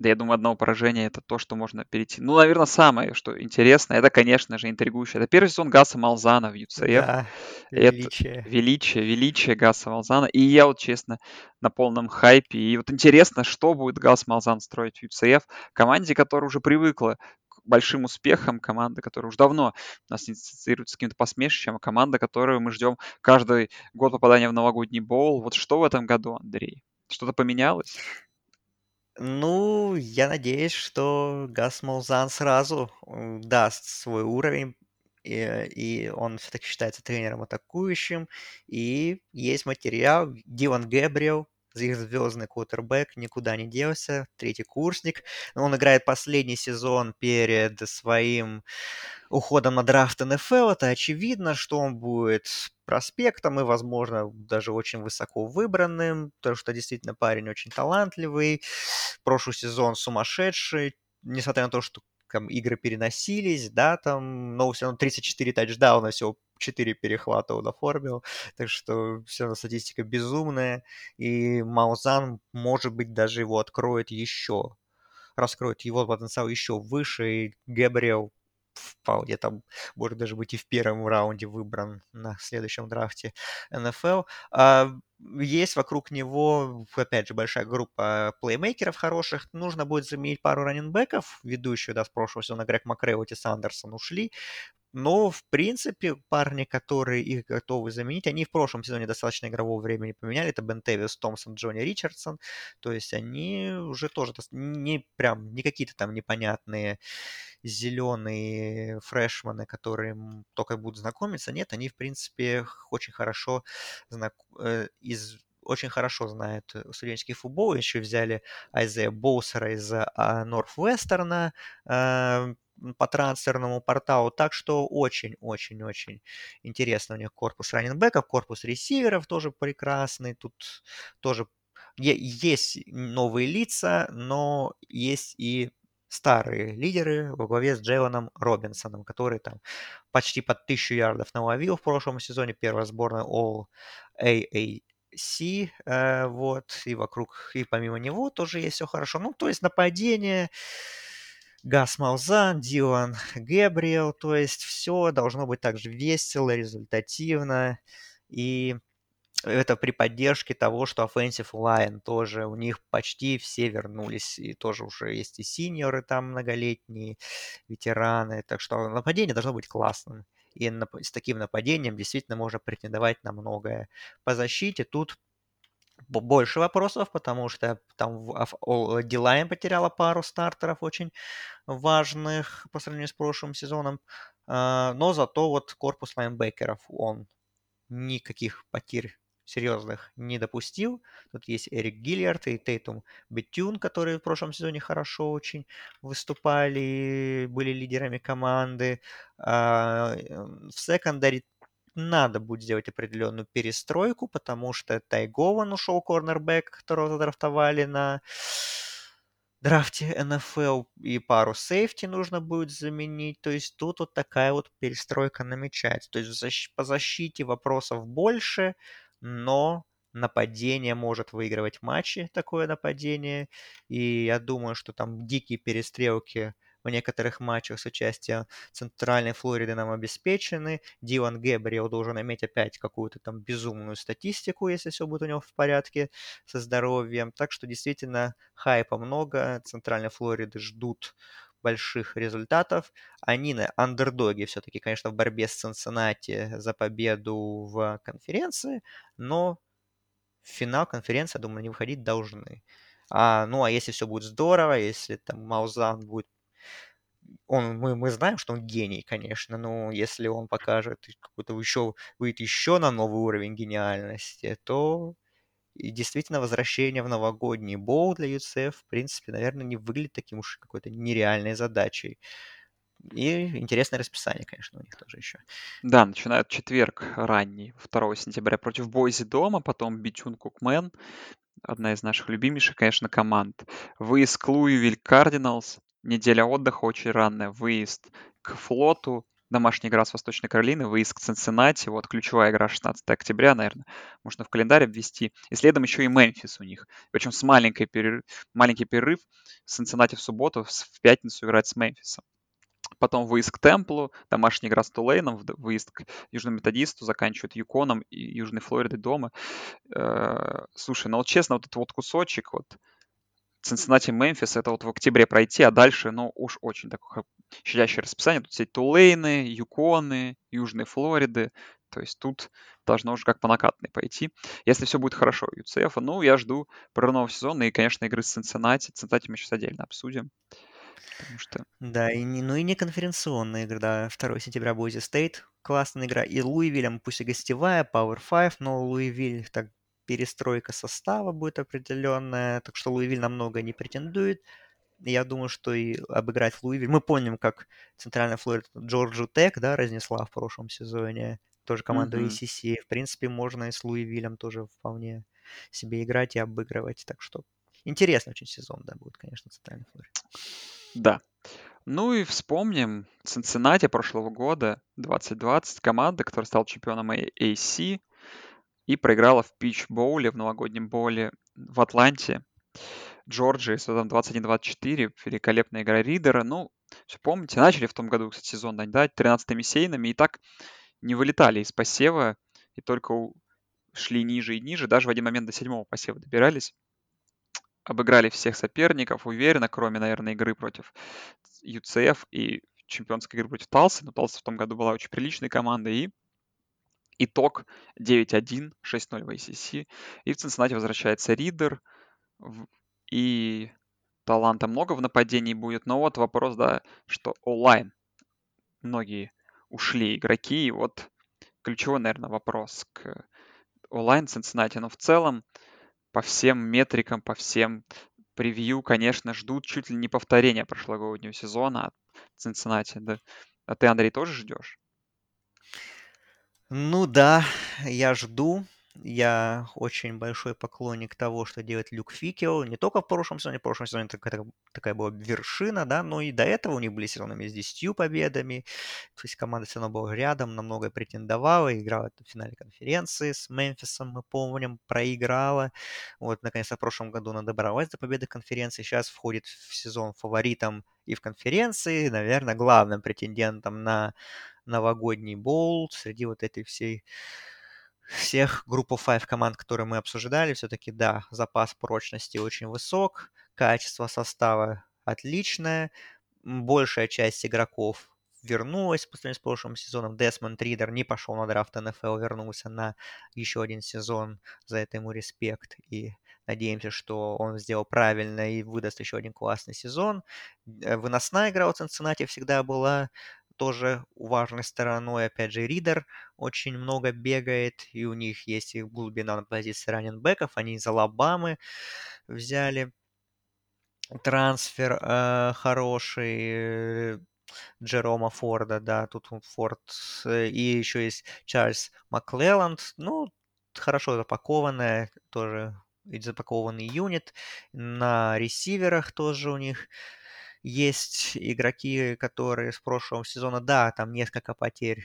да, я думаю, одного поражения это то, что можно перейти. Ну, наверное, самое, что интересно, это, конечно же, интригующее. Это первый сезон Гаса Малзана в UCF. Да, величие. Это величие, величие Гаса Малзана. И я вот, честно, на полном хайпе. И вот интересно, что будет Гас Малзан строить в UCF. Команде, которая уже привыкла к большим успехом, команда, которая уже давно нас ассоциируется с каким-то посмешищем, а команда, которую мы ждем каждый год попадания в новогодний боул. Вот что в этом году, Андрей? Что-то поменялось? Ну, я надеюсь, что Гас Малзан сразу даст свой уровень, и, и он все-таки считается тренером атакующим, и есть материал. Диван Гэбриэл, звездный квотербек, никуда не делся, третий курсник. Он играет последний сезон перед своим уходом на драфт НФЛ. Это очевидно, что он будет проспектом и, возможно, даже очень высоко выбранным, потому что действительно парень очень талантливый. Прошлый сезон сумасшедший, несмотря на то, что там игры переносились, да, там, но все равно 34 тачдауна, всего 4 перехвата он оформил, так что все равно статистика безумная, и Маузан, может быть, даже его откроет еще, раскроет его потенциал еще выше, и Габриэл вполне там может даже быть и в первом раунде выбран на следующем драфте НФЛ. А есть вокруг него, опять же, большая группа плеймейкеров хороших. Нужно будет заменить пару раненбеков. Ведущие, да, с прошлого сезона Грег Макрей, Отис Андерсон ушли. Но, в принципе, парни, которые их готовы заменить, они в прошлом сезоне достаточно игрового времени поменяли. Это Бен Тевис, Томпсон, Джонни Ричардсон. То есть они уже тоже не прям, не какие-то там непонятные зеленые фрешманы, которые только будут знакомиться. Нет, они, в принципе, очень хорошо знак... Э, из очень хорошо знают студенческий футбол. Еще взяли Айзея Боусера из Норфвестерна, э, по трансферному порталу. Так что очень-очень-очень интересно у них корпус раненбеков, корпус ресиверов тоже прекрасный. Тут тоже есть новые лица, но есть и старые лидеры во главе с Джейлоном Робинсоном, который там почти под тысячу ярдов наловил в прошлом сезоне, первая сборная All AAC, э, вот, и вокруг, и помимо него тоже есть все хорошо. Ну, то есть нападение, Гас Малзан, Дилан Гэбриэл, то есть все должно быть также весело, результативно, и это при поддержке того, что Offensive Line тоже, у них почти все вернулись, и тоже уже есть и синьоры там многолетние, ветераны, так что нападение должно быть классным. И с таким нападением действительно можно претендовать на многое. По защите тут больше вопросов, потому что там Дилайн потеряла пару стартеров очень важных по сравнению с прошлым сезоном, а, но зато вот корпус лайнбекеров, он никаких потерь серьезных не допустил. Тут есть Эрик Гиллиард и Тейтум Бетюн, которые в прошлом сезоне хорошо очень выступали, были лидерами команды. А, в секондаре надо будет сделать определенную перестройку, потому что Тайгован ушел корнербэк, которого задрафтовали на драфте НФЛ, и пару сейфти нужно будет заменить. То есть тут вот такая вот перестройка намечается. То есть по защите вопросов больше, но нападение может выигрывать матчи, такое нападение. И я думаю, что там дикие перестрелки в некоторых матчах с участием Центральной Флориды нам обеспечены. Дилан Гэбриэл должен иметь опять какую-то там безумную статистику, если все будет у него в порядке со здоровьем. Так что действительно хайпа много. Центральной Флориды ждут больших результатов. Они на андердоге все-таки, конечно, в борьбе с Цинциннати за победу в конференции, но в финал конференции, я думаю, они выходить должны. А, ну, а если все будет здорово, если там Маузан будет он, мы, мы знаем, что он гений, конечно, но если он покажет какой-то еще, выйдет еще на новый уровень гениальности, то и действительно возвращение в новогодний bowl для UCF, в принципе, наверное, не выглядит таким уж какой-то нереальной задачей. И интересное расписание, конечно, у них тоже еще. Да, начинают четверг ранний, 2 сентября против Бойзи дома, потом Битюн Кукмен, одна из наших любимейших, конечно, команд. Выезд к Луивиль Кардиналс, Неделя отдыха очень ранняя. Выезд к флоту, домашняя игра с Восточной Каролины, выезд к Цинциннати, вот ключевая игра 16 октября, наверное, можно в календарь обвести. И следом еще и Мемфис у них. Причем с маленькой перерыв, маленький перерыв. Цинциннати в субботу, в пятницу играть с Мемфисом. Потом выезд к Темплу, домашняя игра с Тулейном, выезд к Южному Методисту, заканчивают Юконом и Южной Флоридой дома. Э, слушай, ну вот честно, вот этот вот кусочек, вот Цинциннати, Мемфис это вот в октябре пройти, а дальше, ну, уж очень такое щадящее расписание. Тут все Тулейны, Юконы, Южные Флориды. То есть тут должно уже как по накатной пойти. Если все будет хорошо у UCF, ну, я жду прорывного сезона и, конечно, игры с Цинциннати. Цинциннати мы сейчас отдельно обсудим. Потому что... Да, и не, ну и не конференционная игра, да. 2 сентября Бойзи Стейт, классная игра. И Луивилем, пусть и гостевая, Power 5, но Луивиль так перестройка состава будет определенная, так что Луивиль намного не претендует. Я думаю, что и обыграть Луивиль. Мы помним, как Центральная Флорида Джорджу Тек, да, разнесла в прошлом сезоне. Тоже команду mm-hmm. ACC. В принципе, можно и с Луивилем тоже вполне себе играть и обыгрывать. Так что интересный очень сезон, да, будет, конечно, Центральная Флорида. Да. Ну и вспомним Цинциннати прошлого года, 2020, команда, которая стала чемпионом AC и проиграла в пич-боуле, в новогоднем боуле в Атланте. Джорджии с там 21-24, великолепная игра Ридера. Ну, все помните, начали в том году, кстати, сезон, да, 13-ми сейнами, и так не вылетали из посева, и только шли ниже и ниже, даже в один момент до седьмого посева добирались обыграли всех соперников уверенно, кроме, наверное, игры против UCF и чемпионской игры против Талса. Но Талса в том году была очень приличной командой. И итог 9-1, 6-0 в ACC. И в Цинциннати возвращается Ридер. И таланта много в нападении будет. Но вот вопрос, да, что онлайн. Многие ушли игроки. И вот ключевой, наверное, вопрос к онлайн Цинциннати. Но в целом по всем метрикам, по всем превью, конечно, ждут чуть ли не повторения прошлогоднего сезона от Цинциннати. Да. А ты, Андрей, тоже ждешь? Ну да, я жду. Я очень большой поклонник того, что делает Люк Фикел. Не только в прошлом сезоне, в прошлом сезоне такая, такая была вершина, да, но и до этого у них были сезонами с 10 победами. То есть команда все равно была рядом, на многое претендовала, играла в финале конференции с Мемфисом, мы помним, проиграла. Вот, наконец-то в прошлом году она добралась до победы конференции. Сейчас входит в сезон фаворитом и в конференции, наверное, главным претендентом на новогодний боул среди вот этой всей всех группу 5 команд, которые мы обсуждали, все-таки, да, запас прочности очень высок, качество состава отличное, большая часть игроков вернулась по сравнению с прошлым сезоном. Десмонд Ридер не пошел на драфт НФЛ, вернулся на еще один сезон. За это ему респект. И надеемся, что он сделал правильно и выдаст еще один классный сезон. Э, выносная игра у Цинциннати всегда была тоже важной стороной. Опять же, Ридер очень много бегает, и у них есть их глубина на позиции раненбеков. Они из Алабамы взяли трансфер э, хороший э, Джерома Форда, да, тут Форд, э, и еще есть Чарльз Маклелланд, ну, хорошо запакованная, тоже запакованный юнит. На ресиверах тоже у них есть игроки, которые с прошлого сезона, да, там несколько потерь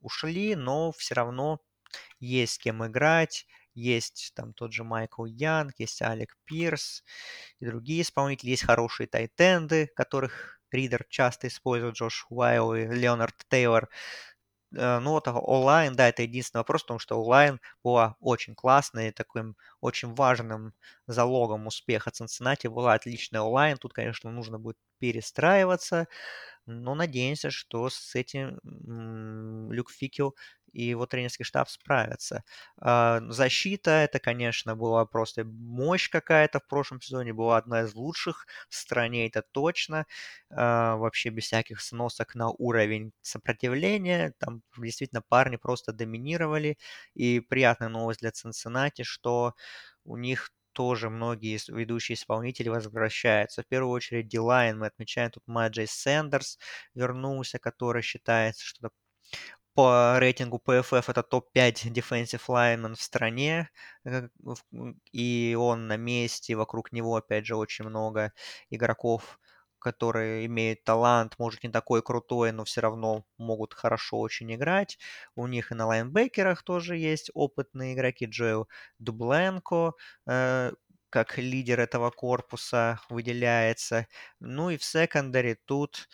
ушли, но все равно есть с кем играть. Есть там тот же Майкл Янг, есть Алек Пирс и другие исполнители. Есть хорошие тайтенды, которых Ридер часто использует, Джош Уайл и Леонард Тейлор. Э, ну, вот онлайн, да, это единственный вопрос, потому что онлайн была очень классной, таким очень важным залогом успеха Цинциннати была отличная онлайн. Тут, конечно, нужно будет перестраиваться, но надеемся, что с этим Люк Фикел и его тренерский штаб справятся. А, защита, это, конечно, была просто мощь какая-то в прошлом сезоне, была одна из лучших в стране, это точно. А, вообще без всяких сносок на уровень сопротивления. Там действительно парни просто доминировали. И приятная новость для Цинциннати, что у них тоже многие ведущие исполнители возвращаются. В первую очередь Дилайн мы отмечаем тут Маджей Сэндерс вернулся, который считается, что по рейтингу PFF это топ-5 defensive lineman в стране, э, и он на месте, вокруг него, опять же, очень много игроков, которые имеют талант, может, не такой крутой, но все равно могут хорошо очень играть. У них и на лайнбекерах тоже есть опытные игроки, Джоэл Дубленко, э, как лидер этого корпуса выделяется. Ну и в секондаре тут,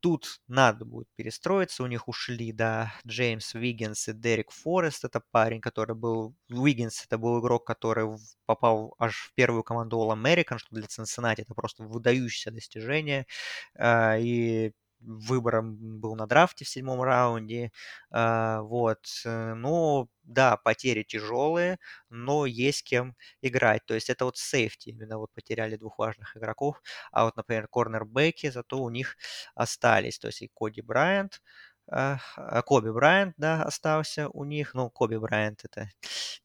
тут надо будет перестроиться. У них ушли, да, Джеймс Уиггинс и Дерек Форест. Это парень, который был... Уиггинс это был игрок, который попал аж в первую команду All-American, что для Цинциннати это просто выдающееся достижение. А, и выбором был на драфте в седьмом раунде. А, вот. Ну, да, потери тяжелые, но есть кем играть. То есть это вот сейфти. Именно вот потеряли двух важных игроков. А вот, например, корнербеки зато у них остались. То есть и Коди Брайант, Коби Брайант, да, остался у них. Ну, Коби Брайант это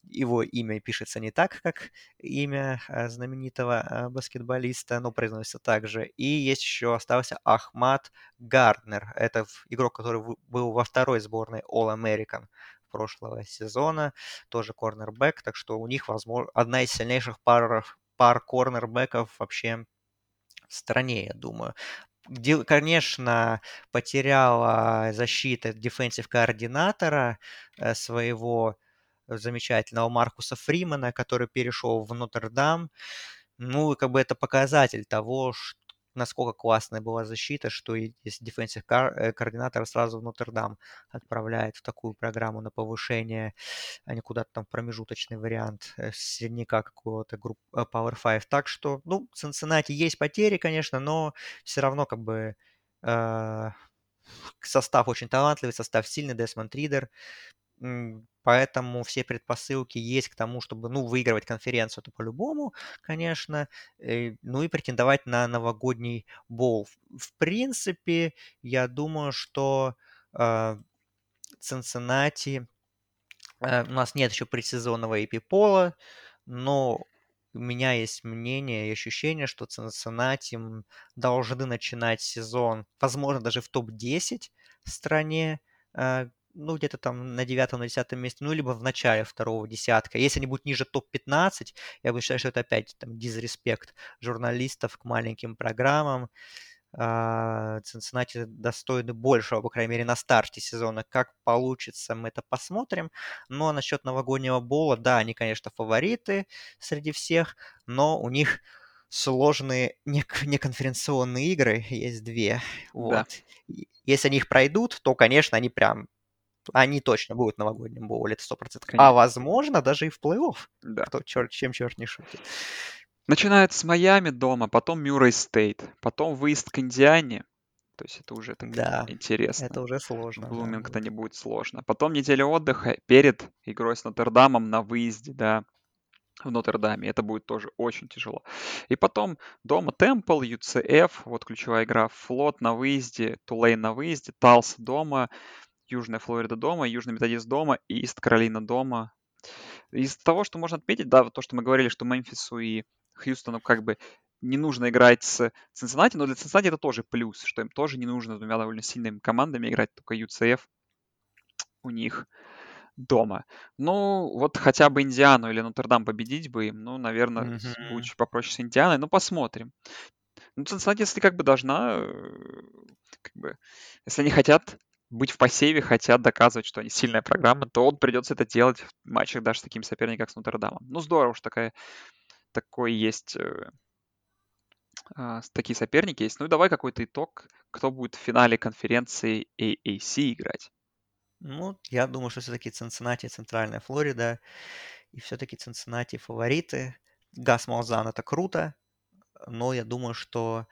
его имя пишется не так, как имя а, знаменитого а, баскетболиста, но произносится также. И есть еще остался Ахмат Гарднер. Это игрок, который был во второй сборной All-American прошлого сезона, тоже корнербэк, так что у них, возможно, одна из сильнейших пар, пар корнербэков вообще в стране, я думаю конечно, потеряла защита дефенсив координатора э, своего замечательного Маркуса Фримана, который перешел в Нотр-Дам. Ну, как бы это показатель того, что насколько классная была защита, что и дефенсив э, координатор сразу в Нотр-Дам отправляет в такую программу на повышение, а не куда-то там промежуточный вариант э, середняка какого-то групп э, Power 5. Так что, ну, в Цинциннати есть потери, конечно, но все равно как бы э, состав очень талантливый, состав сильный, Десмонд Ридер, Поэтому все предпосылки есть к тому, чтобы, ну, выигрывать конференцию, это по-любому, конечно, э, ну и претендовать на новогодний боул. В принципе, я думаю, что э, Цинциннати, э, у нас нет еще предсезонного AP пола, но у меня есть мнение и ощущение, что Цинциннати должны начинать сезон, возможно, даже в топ-10 в стране, э, ну, где-то там на девятом, на десятом месте, ну, либо в начале второго десятка. Если они будут ниже топ-15, я бы считаю, что это опять там дизреспект журналистов к маленьким программам. А, Цинциннати достойны большего, по крайней мере, на старте сезона. Как получится, мы это посмотрим. Но насчет новогоднего бола, да, они, конечно, фавориты среди всех, но у них сложные неконференционные игры, есть две. Вот. Да. Если они их пройдут, то, конечно, они прям они точно будут в новогоднем боуле, это 100%. А Конечно. А возможно, даже и в плей-офф. Да. Кто черт, чем черт не шутит. Начинают с Майами дома, потом Мюррей Стейт, потом выезд к Индиане. То есть это уже так да, интересно. Это уже сложно. В Блумингтоне да. будет сложно. Потом неделя отдыха перед игрой с Нотр-Дамом на выезде, да, в Нотр-Даме. Это будет тоже очень тяжело. И потом дома Темпл, UCF, вот ключевая игра, Флот на выезде, Тулейн на выезде, Талс дома, Южная Флорида дома, Южный Методист дома и Ист Каролина дома. Из того, что можно отметить, да, то, что мы говорили, что Мемфису и Хьюстону как бы не нужно играть с Цинциннати, но для Цинциннати это тоже плюс, что им тоже не нужно с двумя довольно сильными командами играть, только UCF у них дома. Ну, вот хотя бы Индиану или Нотр-Дам победить бы им, ну, наверное, mm-hmm. будет попроще с Индианой, но посмотрим. Ну, Цинциннати, если как бы должна, э, как бы, если они хотят быть в посеве, хотят доказывать, что они сильная программа, то он придется это делать в матчах даже с таким соперником, как с Нотр-Дамом. Ну, здорово, что такая, такой есть, э, э, такие соперники есть. Ну, давай какой-то итог, кто будет в финале конференции AAC играть. Ну, я думаю, что все-таки Цинциннати, Центральная Флорида, и все-таки Цинциннати фавориты. Гас Малзан это круто, но я думаю, что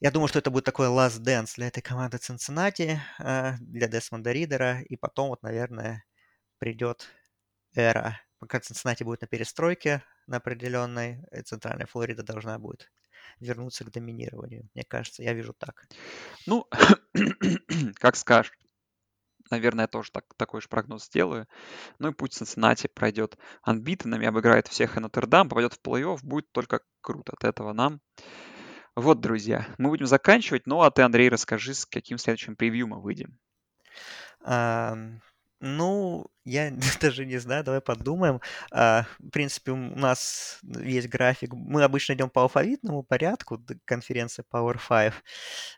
я думаю, что это будет такой last dance для этой команды Цинциннати, э, для Десмонда Ридера, и потом вот, наверное, придет эра, пока Цинциннати будет на перестройке на определенной, Центральная Флорида должна будет вернуться к доминированию. Мне кажется, я вижу так. Ну, <coughs> как скажешь. Наверное, я тоже так, такой же прогноз сделаю. Ну и путь Цинциннати пройдет анбитенами, обыграет всех и Нотр-Дам, попадет в плей-офф, будет только круто. От этого нам вот, друзья, мы будем заканчивать. Ну, а ты, Андрей, расскажи, с каким следующим превью мы выйдем. А, ну, я <laughs> даже не знаю, давай подумаем. А, в принципе, у нас есть график. Мы обычно идем по алфавитному порядку, конференция Power 5.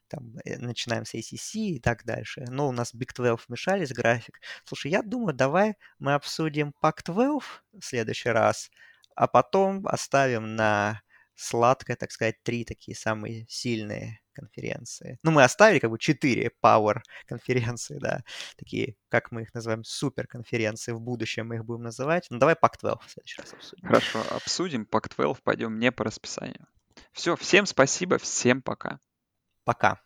Там, э, начинаем с ACC и так дальше. Но у нас Big 12 вмешались график. Слушай, я думаю, давай мы обсудим Pac 12 в следующий раз, а потом оставим на сладкое, так сказать, три такие самые сильные конференции. Ну, мы оставили как бы четыре Power <laughs> конференции, да, такие, как мы их называем, супер конференции. В будущем мы их будем называть. Ну, давай Pac-12 в следующий раз обсудим. Хорошо, обсудим. Pac-12 пойдем не по расписанию. Все, всем спасибо, всем пока. Пока.